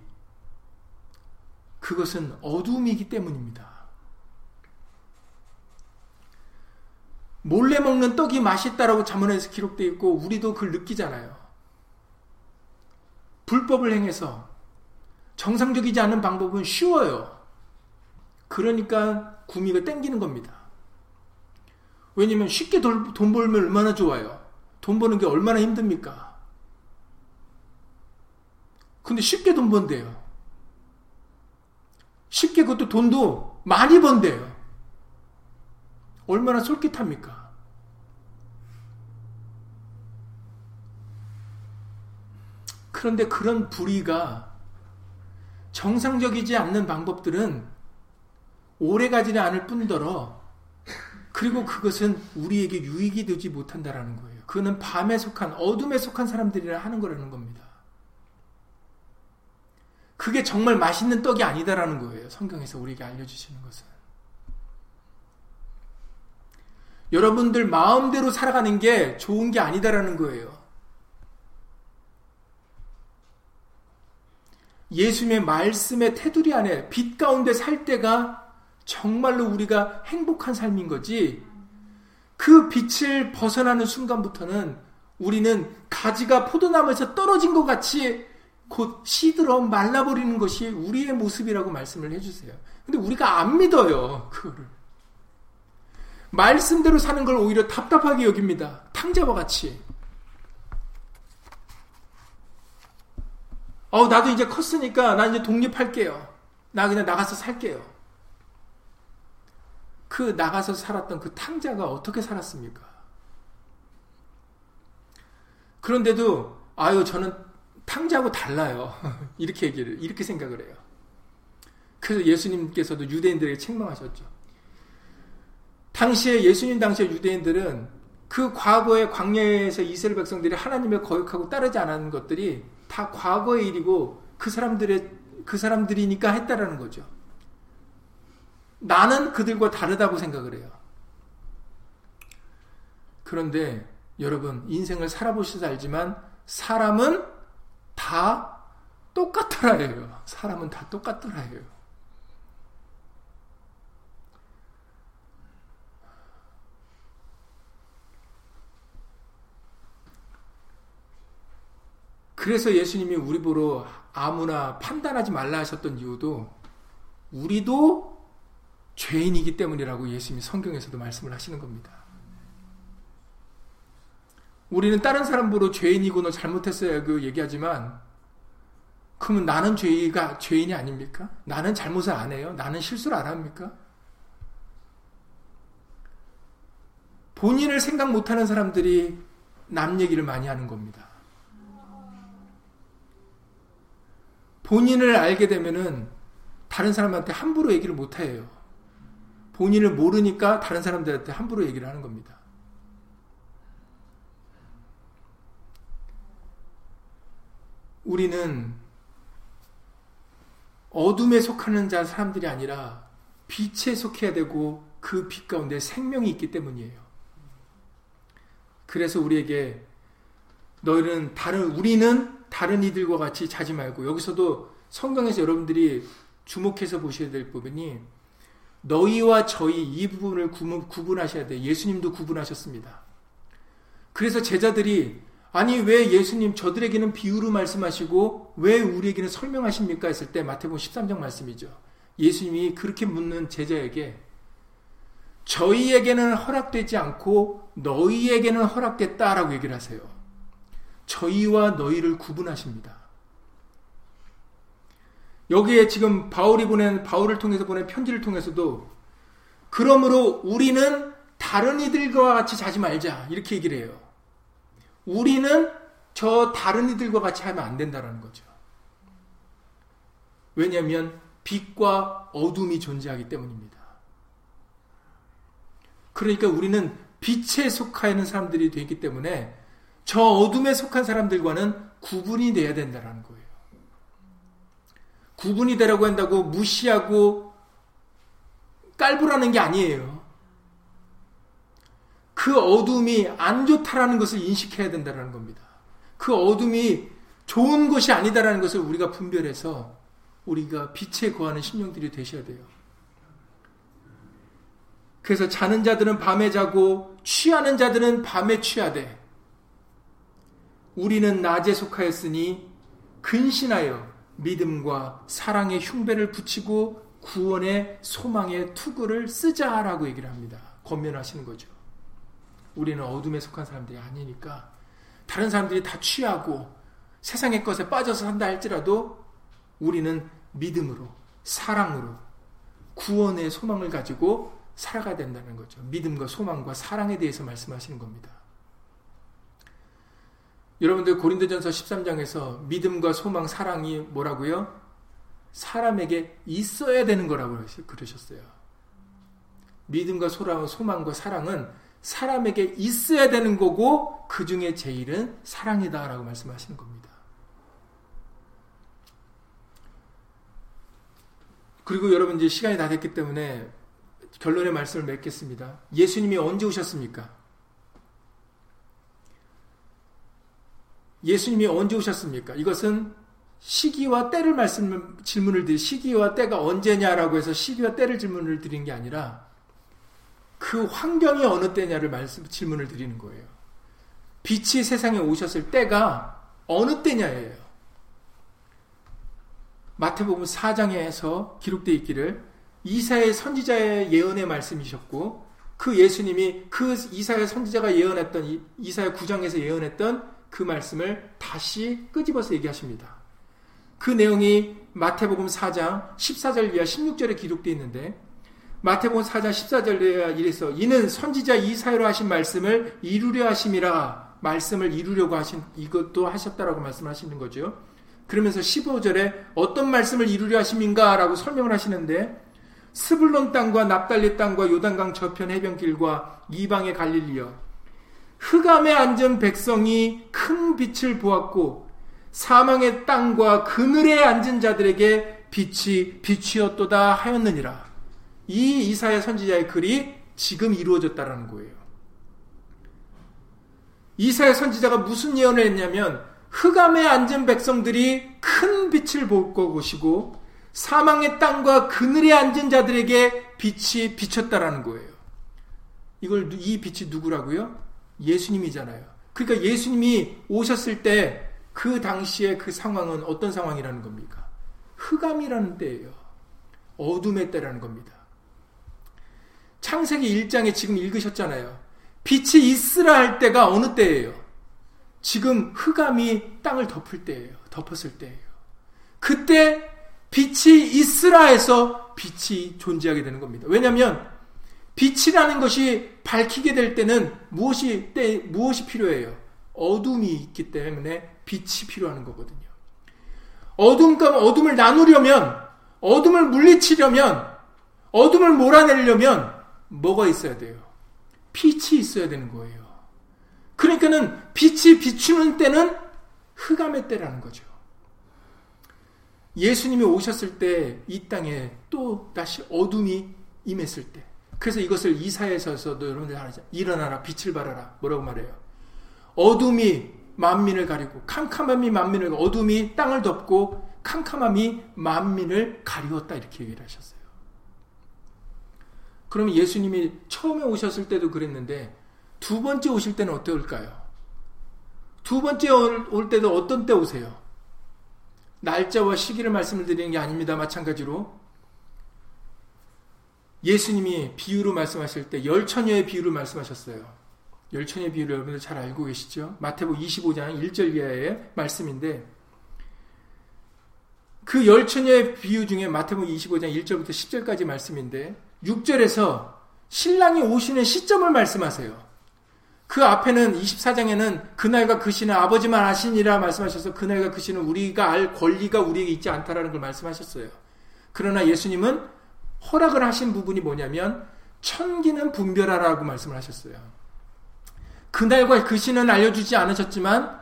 그것은 어둠이기 때문입니다. 몰래 먹는 떡이 맛있다라고 자문에서 기록되어 있고 우리도 그걸 느끼잖아요. 불법을 행해서 정상적이지 않은 방법은 쉬워요. 그러니까 구미가 땡기는 겁니다. 왜냐면 쉽게 돈 벌면 얼마나 좋아요. 돈 버는 게 얼마나 힘듭니까? 근데 쉽게 돈 번대요. 쉽게 그것도 돈도 많이 번대요. 얼마나 솔깃합니까? 그런데 그런 불의가 정상적이지 않는 방법들은 오래 가지는 않을 뿐더러 그리고 그것은 우리에게 유익이 되지 못한다라는 거예요. 그는 밤에 속한 어둠에 속한 사람들이라 하는 거라는 겁니다. 그게 정말 맛있는 떡이 아니다라는 거예요. 성경에서 우리에게 알려주시는 것은. 여러분들 마음대로 살아가는 게 좋은 게 아니다라는 거예요. 예수님의 말씀의 테두리 안에 빛 가운데 살 때가 정말로 우리가 행복한 삶인 거지. 그 빛을 벗어나는 순간부터는 우리는 가지가 포도나무에서 떨어진 것 같이 곧 시들어 말라버리는 것이 우리의 모습이라고 말씀을 해주세요. 근데 우리가 안 믿어요. 그거를. 말씀대로 사는 걸 오히려 답답하게 여깁니다. 탕자와 같이. 어, 나도 이제 컸으니까 나 이제 독립할게요. 나 그냥 나가서 살게요. 그 나가서 살았던 그 탕자가 어떻게 살았습니까? 그런데도 아유 저는 탕자하고 달라요. 이렇게 얘기를 이렇게 생각을 해요. 그래서 예수님께서도 유대인들에게 책망하셨죠. 당시에 예수님 당시에 유대인들은 그 과거의 광야에서 이스라엘 백성들이 하나님을 거역하고 따르지 않았는 것들이 다 과거의 일이고 그 사람들의 그 사람들이니까 했다라는 거죠. 나는 그들과 다르다고 생각을 해요. 그런데 여러분 인생을 살아보셔서 알지만 사람은 다 똑같더라예요. 사람은 다 똑같더라예요. 그래서 예수님이 우리 보러 아무나 판단하지 말라 하셨던 이유도 우리도 죄인이기 때문이라고 예수님이 성경에서도 말씀을 하시는 겁니다. 우리는 다른 사람 보러 죄인이고 너 잘못했어요 그 얘기하지만 그러면 나는 죄가 죄인이 아닙니까? 나는 잘못을 안 해요? 나는 실수를 안 합니까? 본인을 생각 못하는 사람들이 남 얘기를 많이 하는 겁니다. 본인을 알게 되면은 다른 사람한테 함부로 얘기를 못 해요. 본인을 모르니까 다른 사람들한테 함부로 얘기를 하는 겁니다. 우리는 어둠에 속하는 자 사람들이 아니라 빛에 속해야 되고 그 빛 가운데 생명이 있기 때문이에요. 그래서 우리에게 너희는 다른 우리는 다른 이들과 같이 자지 말고 여기서도 성경에서 여러분들이 주목해서 보셔야 될 부분이 너희와 저희 이 부분을 구분하셔야 돼. 예수님도 구분하셨습니다. 그래서 제자들이 아니 왜 예수님 저들에게는 비유로 말씀하시고 왜 우리에게는 설명하십니까 했을 때 마태복음 13장 말씀이죠. 예수님이 그렇게 묻는 제자에게 저희에게는 허락되지 않고 너희에게는 허락됐다라고 얘기를 하세요. 저희와 너희를 구분하십니다. 여기에 지금 바울이 보낸 바울을 통해서 보낸 편지를 통해서도 그러므로 우리는 다른 이들과 같이 자지 말자 이렇게 얘기를 해요. 우리는 저 다른 이들과 같이 하면 안 된다라는 거죠. 왜냐하면 빛과 어둠이 존재하기 때문입니다. 그러니까 우리는 빛에 속하는 사람들이 되기 때문에 저 어둠에 속한 사람들과는 구분이 돼야 된다는 거예요. 구분이 되라고 한다고 무시하고 깔보라는 게 아니에요. 그 어둠이 안 좋다라는 것을 인식해야 된다는 겁니다. 그 어둠이 좋은 것이 아니다라는 것을 우리가 분별해서 우리가 빛에 거하는 심령들이 되셔야 돼요. 그래서 자는 자들은 밤에 자고 취하는 자들은 밤에 취하되 우리는 낮에 속하였으니 근신하여 믿음과 사랑의 흉배를 붙이고 구원의 소망의 투구를 쓰자 라고 얘기를 합니다. 권면하시는 거죠. 우리는 어둠에 속한 사람들이 아니니까 다른 사람들이 다 취하고 세상의 것에 빠져서 산다 할지라도 우리는 믿음으로 사랑으로 구원의 소망을 가지고 살아가야 된다는 거죠. 믿음과 소망과 사랑에 대해서 말씀하시는 겁니다. 여러분들 고린도전서 13장에서 믿음과 소망, 사랑이 뭐라고요? 사람에게 있어야 되는 거라고 그러셨어요. 믿음과 소망과 사랑은 사람에게 있어야 되는 거고 그 중에 제일은 사랑이다라고 말씀하시는 겁니다. 그리고 여러분 이제 시간이 다 됐기 때문에 결론의 말씀을 맺겠습니다. 예수님이 언제 오셨습니까? 예수님이 언제 오셨습니까? 이것은 시기와 때를 말씀 질문을 드리 시기와 때가 언제냐라고 해서 시기와 때를 질문을 드린 게 아니라 그 환경이 어느 때냐를 말씀 질문을 드리는 거예요. 빛이 세상에 오셨을 때가 어느 때냐예요. 마태복음 4장에서 기록되어 있기를 이사의 선지자의 예언의 말씀이셨고 그 예수님이 그 이사의 선지자가 예언했던 이사의 9장에서 예언했던 그 말씀을 다시 끄집어서 얘기하십니다. 그 내용이 마태복음 4장 14절 이하 16절에 기록되어 있는데 마태복음 4장 14절에 이래서 이는 선지자 이사야로 하신 말씀을 이루려 하심이라 말씀을 이루려고 하신 이것도 하셨다라고 말씀하시는 거죠. 그러면서 15절에 어떤 말씀을 이루려 하심인가라고 설명을 하시는데 스불론 땅과 납달리 땅과 요단강 저편 해변길과 이방의 갈릴리여 흑암에 앉은 백성이 큰 빛을 보았고 사망의 땅과 그늘에 앉은 자들에게 빛이 빛이었도다 하였느니라. 이 이사야 선지자의 글이 지금 이루어졌다라는 거예요. 이사야 선지자가 무슨 예언을 했냐면 흑암에 앉은 백성들이 큰 빛을 볼 것이고 사망의 땅과 그늘에 앉은 자들에게 빛이 비쳤다라는 거예요. 이걸 이 빛이 누구라고요? 예수님이잖아요. 그러니까 예수님이 오셨을 때 그 당시에 그 상황은 어떤 상황이라는 겁니까? 흑암이라는 때예요. 어둠의 때라는 겁니다. 창세기 1장에 지금 읽으셨잖아요. 빛이 있으라 할 때가 어느 때예요? 지금 흑암이 땅을 덮을 때예요. 덮었을 때예요. 그때 빛이 있으라 해서 빛이 존재하게 되는 겁니다. 왜냐하면 빛이라는 것이 밝히게 될 때는 무엇이 때 무엇이 필요해요? 어둠이 있기 때문에 빛이 필요한 거거든요. 어둠과 어둠을 나누려면 어둠을 물리치려면 어둠을 몰아내려면 뭐가 있어야 돼요? 빛이 있어야 되는 거예요. 그러니까는 빛이 비추는 때는 흑암의 때라는 거죠. 예수님이 오셨을 때 이 땅에 또 다시 어둠이 임했을 때 그래서 이것을 이사에서도 여러분들 알죠. 일어나라, 빛을 발하라. 뭐라고 말해요? 어둠이 만민을 가리고, 캄캄함이 만민을, 어둠이 땅을 덮고, 캄캄함이 만민을 가리웠다. 이렇게 얘기를 하셨어요. 그럼 예수님이 처음에 오셨을 때도 그랬는데, 두 번째 오실 때는 어떨까요? 두 번째 올 때도 어떤 때 오세요? 날짜와 시기를 말씀을 드리는 게 아닙니다. 마찬가지로. 예수님이 비유로 말씀하실 때 열처녀의 비유를 말씀하셨어요. 열처녀의 비유를 여러분들 잘 알고 계시죠? 마태복 25장 1절 이하의 말씀인데 그 열처녀의 비유 중에 마태복 25장 1절부터 10절까지 말씀인데 6절에서 신랑이 오시는 시점을 말씀하세요. 그 앞에는 24장에는 그날과 그 시는 아버지만 아시니라 말씀하셔서 그날과 그 시는 우리가 알 권리가 우리에게 있지 않다라는 걸 말씀하셨어요. 그러나 예수님은 허락을 하신 부분이 뭐냐면 천기는 분별하라고 말씀을 하셨어요. 그날과 그 시는 알려주지 않으셨지만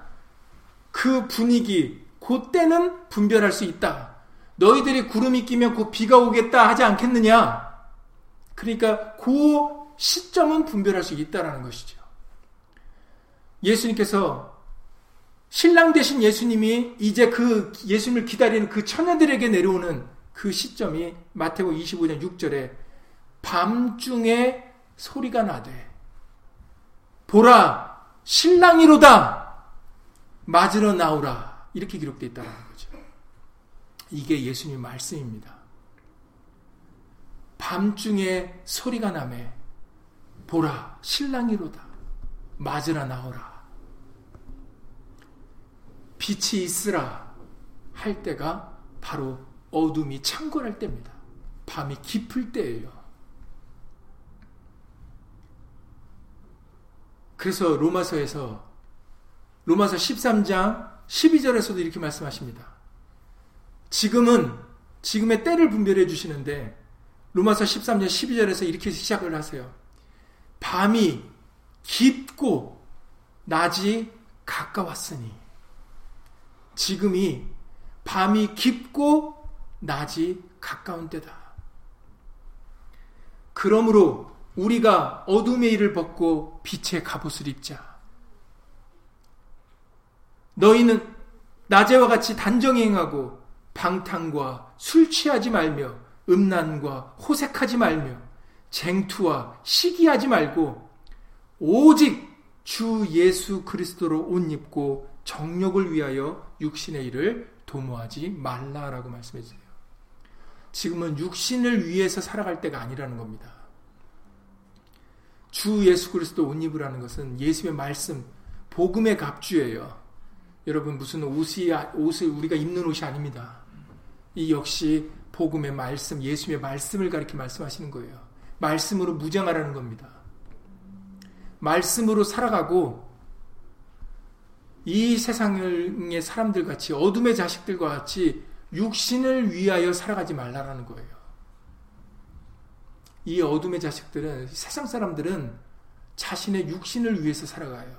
그 분위기, 그 때는 분별할 수 있다. 너희들이 구름이 끼면 곧 비가 오겠다 하지 않겠느냐? 그러니까 그 시점은 분별할 수 있다라는 것이죠. 예수님께서 신랑 되신 예수님이 이제 그 예수님을 기다리는 그 처녀들에게 내려오는 그 시점이 마태복 25년 6절에 밤중에 소리가 나되 보라 신랑이로다 맞으러 나오라 이렇게 기록되어 있다는 거죠. 이게 예수님 말씀입니다. 밤중에 소리가 나매 보라 신랑이로다 맞으러 나오라 빛이 있으라 할 때가 바로 어둠이 창궐할 때입니다. 밤이 깊을 때예요. 그래서 로마서에서 로마서 13장 12절에서도 이렇게 말씀하십니다. 지금은 지금의 때를 분별해 주시는데 로마서 13장 12절에서 이렇게 시작을 하세요. 밤이 깊고 낮이 가까웠으니 지금이 밤이 깊고 낮이 가까운 때다. 그러므로 우리가 어둠의 일을 벗고 빛의 갑옷을 입자. 너희는 낮에와 같이 단정히 행하고 방탕과 술 취하지 말며 음란과 호색하지 말며 쟁투와 시기하지 말고 오직 주 예수 그리스도로 옷 입고 정욕을 위하여 육신의 일을 도모하지 말라라고 말씀해 주세요. 지금은 육신을 위해서 살아갈 때가 아니라는 겁니다. 주 예수 그리스도 옷 입으라는 것은 예수의 말씀, 복음의 갑주예요. 여러분 무슨 옷이 옷을 우리가 입는 옷이 아닙니다. 이 역시 복음의 말씀, 예수의 말씀을 가리켜 말씀하시는 거예요. 말씀으로 무장하라는 겁니다. 말씀으로 살아가고 이 세상의 사람들 같이 어둠의 자식들과 같이 육신을 위하여 살아가지 말라라는 거예요. 이 어둠의 자식들은 세상 사람들은 자신의 육신을 위해서 살아가요.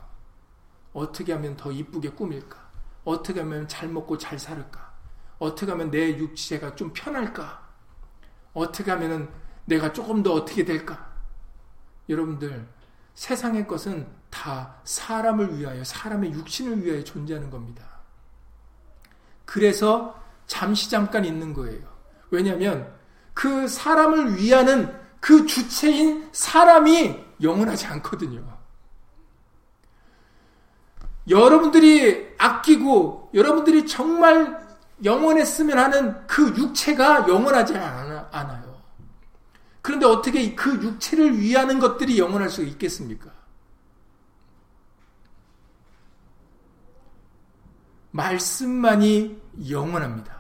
어떻게 하면 더 이쁘게 꾸밀까? 어떻게 하면 잘 먹고 잘 살을까? 어떻게 하면 내 육체가 좀 편할까? 어떻게 하면 내가 조금 더 어떻게 될까? 여러분들, 세상의 것은 다 사람을 위하여, 사람의 육신을 위하여 존재하는 겁니다. 그래서 잠시 잠깐 있는 거예요. 왜냐하면 그 사람을 위하는 그 주체인 사람이 영원하지 않거든요. 여러분들이 아끼고 여러분들이 정말 영원했으면 하는 그 육체가 영원하지 않아요. 그런데 어떻게 그 육체를 위하는 것들이 영원할 수 있겠습니까? 말씀만이 영원합니다.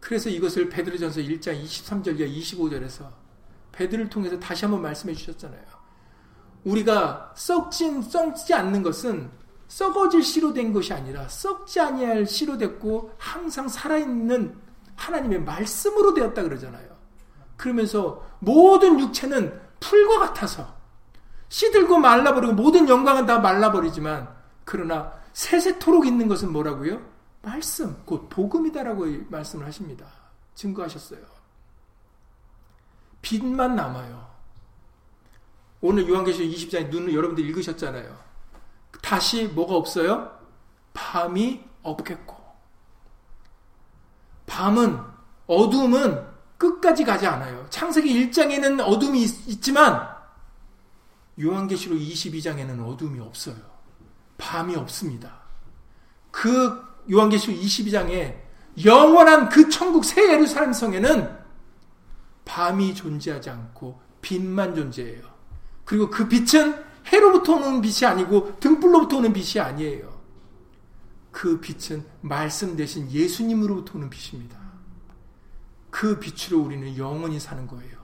그래서 이것을 베드로전서 1장 23절과 25절에서 베드를 통해서 다시 한번 말씀해 주셨잖아요. 우리가 썩진 썩지 않는 것은 썩어질 씨로 된 것이 아니라 썩지 아니할 씨로 됐고 항상 살아있는 하나님의 말씀으로 되었다 그러잖아요. 그러면서 모든 육체는 풀과 같아서 시들고 말라버리고 모든 영광은 다 말라버리지만 그러나 세세토록 있는 것은 뭐라고요? 말씀, 곧 복음이다라고 말씀을 하십니다. 증거하셨어요. 빛만 남아요. 오늘 요한계시록 20장에 눈을 여러분들 읽으셨잖아요. 다시 뭐가 없어요? 밤이 없겠고. 밤은, 어둠은 끝까지 가지 않아요. 창세기 1장에는 어둠이 있, 지만 요한계시록 22장에는 어둠이 없어요. 밤이 없습니다. 그 요한계시록 22장에 영원한 그 천국 새 예루살렘 성에는 밤이 존재하지 않고 빛만 존재해요. 그리고 그 빛은 해로부터 오는 빛이 아니고 등불로부터 오는 빛이 아니에요. 그 빛은 말씀 대신 예수님으로부터 오는 빛입니다. 그 빛으로 우리는 영원히 사는 거예요.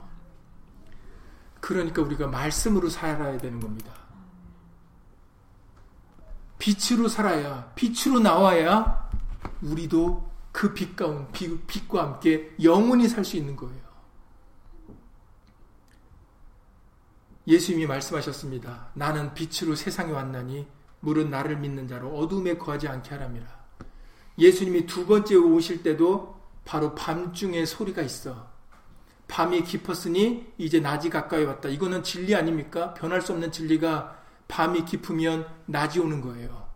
그러니까 우리가 말씀으로 살아야 되는 겁니다. 빛으로 살아야, 빛으로 나와야 우리도 그빛 가운, 빛과 함께 영원히 살 수 있는 거예요. 예수님이 말씀하셨습니다. 나는 빛으로 세상에 왔나니 물은 나를 믿는 자로 어둠에 거하지 않게 하랍니다. 예수님이 두 번째 오실 때도 바로 밤중에 소리가 있어. 밤이 깊었으니 이제 낮이 가까이 왔다. 이거는 진리 아닙니까? 변할 수 없는 진리가 밤이 깊으면 낮이 오는 거예요.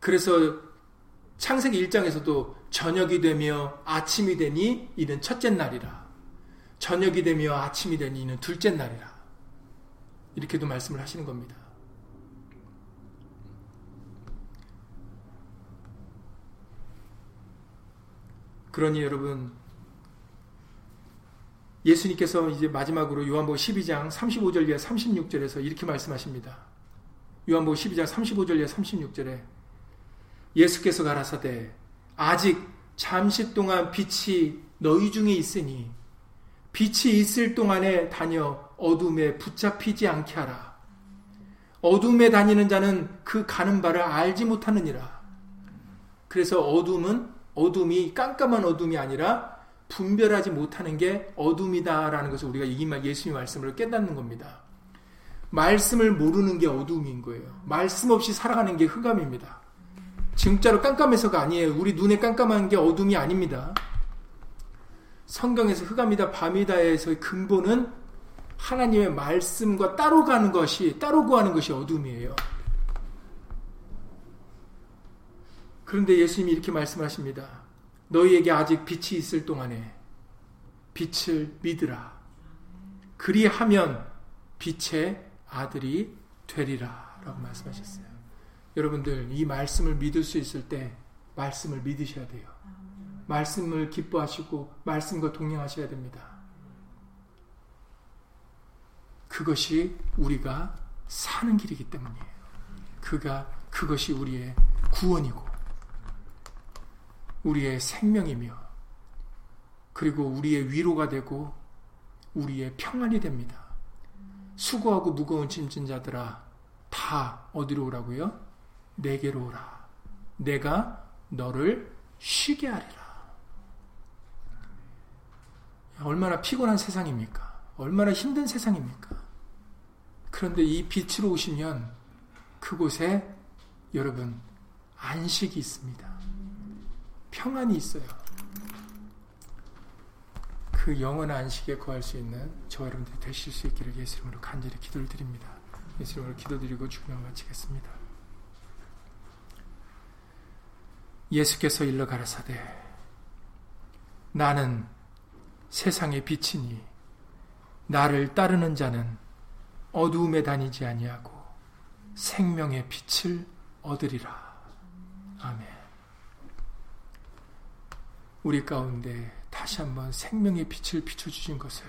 그래서 창세기 1장에서도 저녁이 되며 아침이 되니 이는 첫째 날이라. 저녁이 되며 아침이 되니 이는 둘째 날이라. 이렇게도 말씀을 하시는 겁니다. 그러니 여러분 예수님께서 이제 마지막으로 요한복음 12장 35절 이하 36절에서 이렇게 말씀하십니다. 요한복음 12장 35절 이하 36절에 예수께서 가라사대 아직 잠시 동안 빛이 너희 중에 있으니 빛이 있을 동안에 다녀 어둠에 붙잡히지 않게 하라. 어둠에 다니는 자는 그 가는 바를 알지 못하느니라. 그래서 어둠은 어둠이 깜깜한 어둠이 아니라 분별하지 못하는 게 어둠이다라는 것을 우리가 이기만 예수님 말씀으로 깨닫는 겁니다. 말씀을 모르는 게 어둠인 거예요. 말씀 없이 살아가는 게 흑암입니다. 진짜로 깜깜해서가 아니에요. 우리 눈에 깜깜한 게 어둠이 아닙니다. 성경에서 흑암이다 밤이다에서의 근본은 하나님의 말씀과 따로 가는 것이 따로 구하는 것이 어둠이에요. 그런데 예수님이 이렇게 말씀하십니다. 너희에게 아직 빛이 있을 동안에 빛을 믿으라. 그리하면 빛의 아들이 되리라. 라고 말씀하셨어요. 여러분들, 이 말씀을 믿을 수 있을 때 말씀을 믿으셔야 돼요. 말씀을 기뻐하시고 말씀과 동행하셔야 됩니다. 그것이 우리가 사는 길이기 때문이에요. 그가 그것이 우리의 구원이고 우리의 생명이며 그리고 우리의 위로가 되고 우리의 평안이 됩니다. 수고하고 무거운 짐진 자들아 다 어디로 오라고요? 내게로 오라. 내가 너를 쉬게 하리라. 얼마나 피곤한 세상입니까? 얼마나 힘든 세상입니까? 그런데 이 빛으로 오시면 그곳에 여러분 안식이 있습니다. 평안이 있어요. 그 영원한 안식에 거할 수 있는 저 여러분들이 되실 수 있기를 예수 이름으로 간절히 기도를 드립니다. 예수 이름으로 기도드리고 주님을 마치겠습니다. 예수께서 일러 가라사대 나는 세상의 빛이니 나를 따르는 자는 어두움에 다니지 아니하고 생명의 빛을 얻으리라. 아멘. 우리 가운데 다시 한번 생명의 빛을 비춰 주신 것을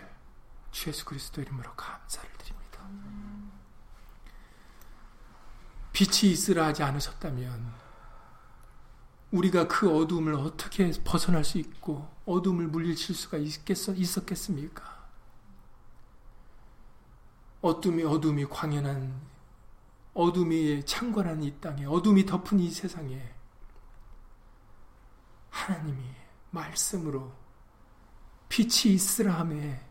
주 예수 그리스도 이름으로 감사를 드립니다. 빛이 있으라 하지 않으셨다면 우리가 그 어둠을 어떻게 벗어날 수 있고 어둠을 물리칠 수가 있겠어, 있었겠습니까? 어둠이 어둠이 광연한 어둠이 창궐한 이 땅에 어둠이 덮은 이 세상에 하나님이 말씀으로 빛이 있으라 함에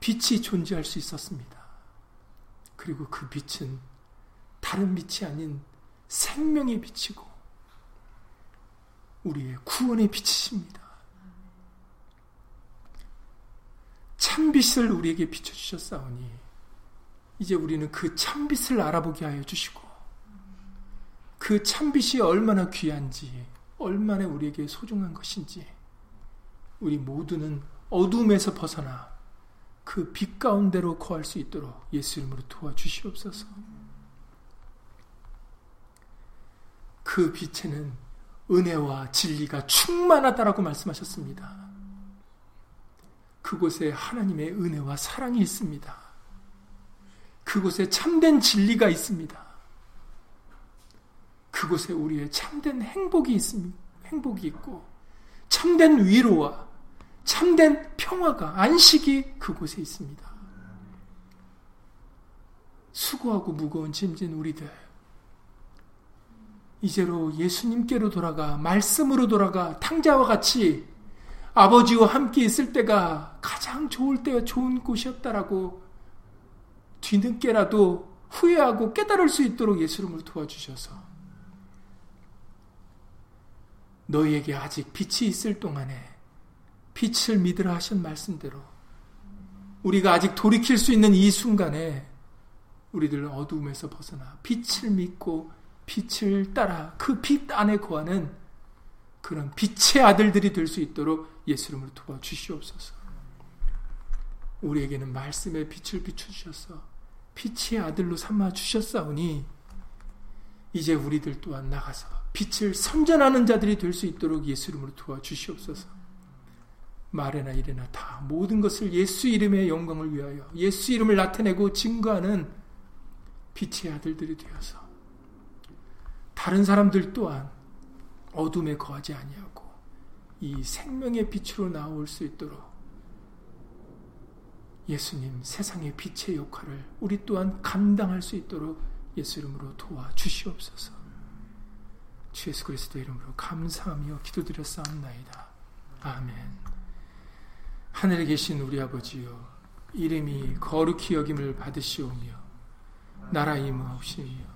빛이 존재할 수 있었습니다. 그리고 그 빛은 다른 빛이 아닌 생명의 빛이고 우리의 구원의 빛이십니다. 참빛을 우리에게 비춰주셨사오니 이제 우리는 그 참빛을 알아보게 하여 주시고 그 참빛이 얼마나 귀한지 얼마나 우리에게 소중한 것인지 우리 모두는 어둠에서 벗어나 그 빛 가운데로 거할 수 있도록 예수 이름으로 도와주시옵소서. 그 빛에는 은혜와 진리가 충만하다라고 말씀하셨습니다. 그곳에 하나님의 은혜와 사랑이 있습니다. 그곳에 참된 진리가 있습니다. 그곳에 우리의 참된 행복이 있습니다. 행복이 있고 참된 위로와 참된 평화가 안식이 그곳에 있습니다. 수고하고 무거운 짐진 우리들 이제로 예수님께로 돌아가 말씀으로 돌아가 탕자와 같이 아버지와 함께 있을 때가 가장 좋을 때가 좋은 곳이었다라고 뒤늦게라도 후회하고 깨달을 수 있도록 예수님을 도와주셔서 너희에게 아직 빛이 있을 동안에 빛을 믿으라 하신 말씀대로 우리가 아직 돌이킬 수 있는 이 순간에 우리들 어두움에서 벗어나 빛을 믿고 빛을 따라 그 빛 안에 거하는 그런 빛의 아들들이 될 수 있도록 예수 이름으로 도와주시옵소서. 우리에게는 말씀의 빛을 비춰주셔서 빛의 아들로 삼아 주셨사오니 이제 우리들 또한 나가서 빛을 선전하는 자들이 될 수 있도록 예수 이름으로 도와주시옵소서. 말에나 이래나 다 모든 것을 예수 이름의 영광을 위하여 예수 이름을 나타내고 증거하는 빛의 아들들이 되어서 다른 사람들 또한 어둠에 거하지 아니하고 이 생명의 빛으로 나올 수 있도록 예수님 세상의 빛의 역할을 우리 또한 감당할 수 있도록 예수 이름으로 도와 주시옵소서. 주 예수 그리스도 이름으로 감사하며 기도드렸사옵나이다. 아멘. 하늘에 계신 우리 아버지여 이름이 거룩히 여김을 받으시오며 나라 임하옵시며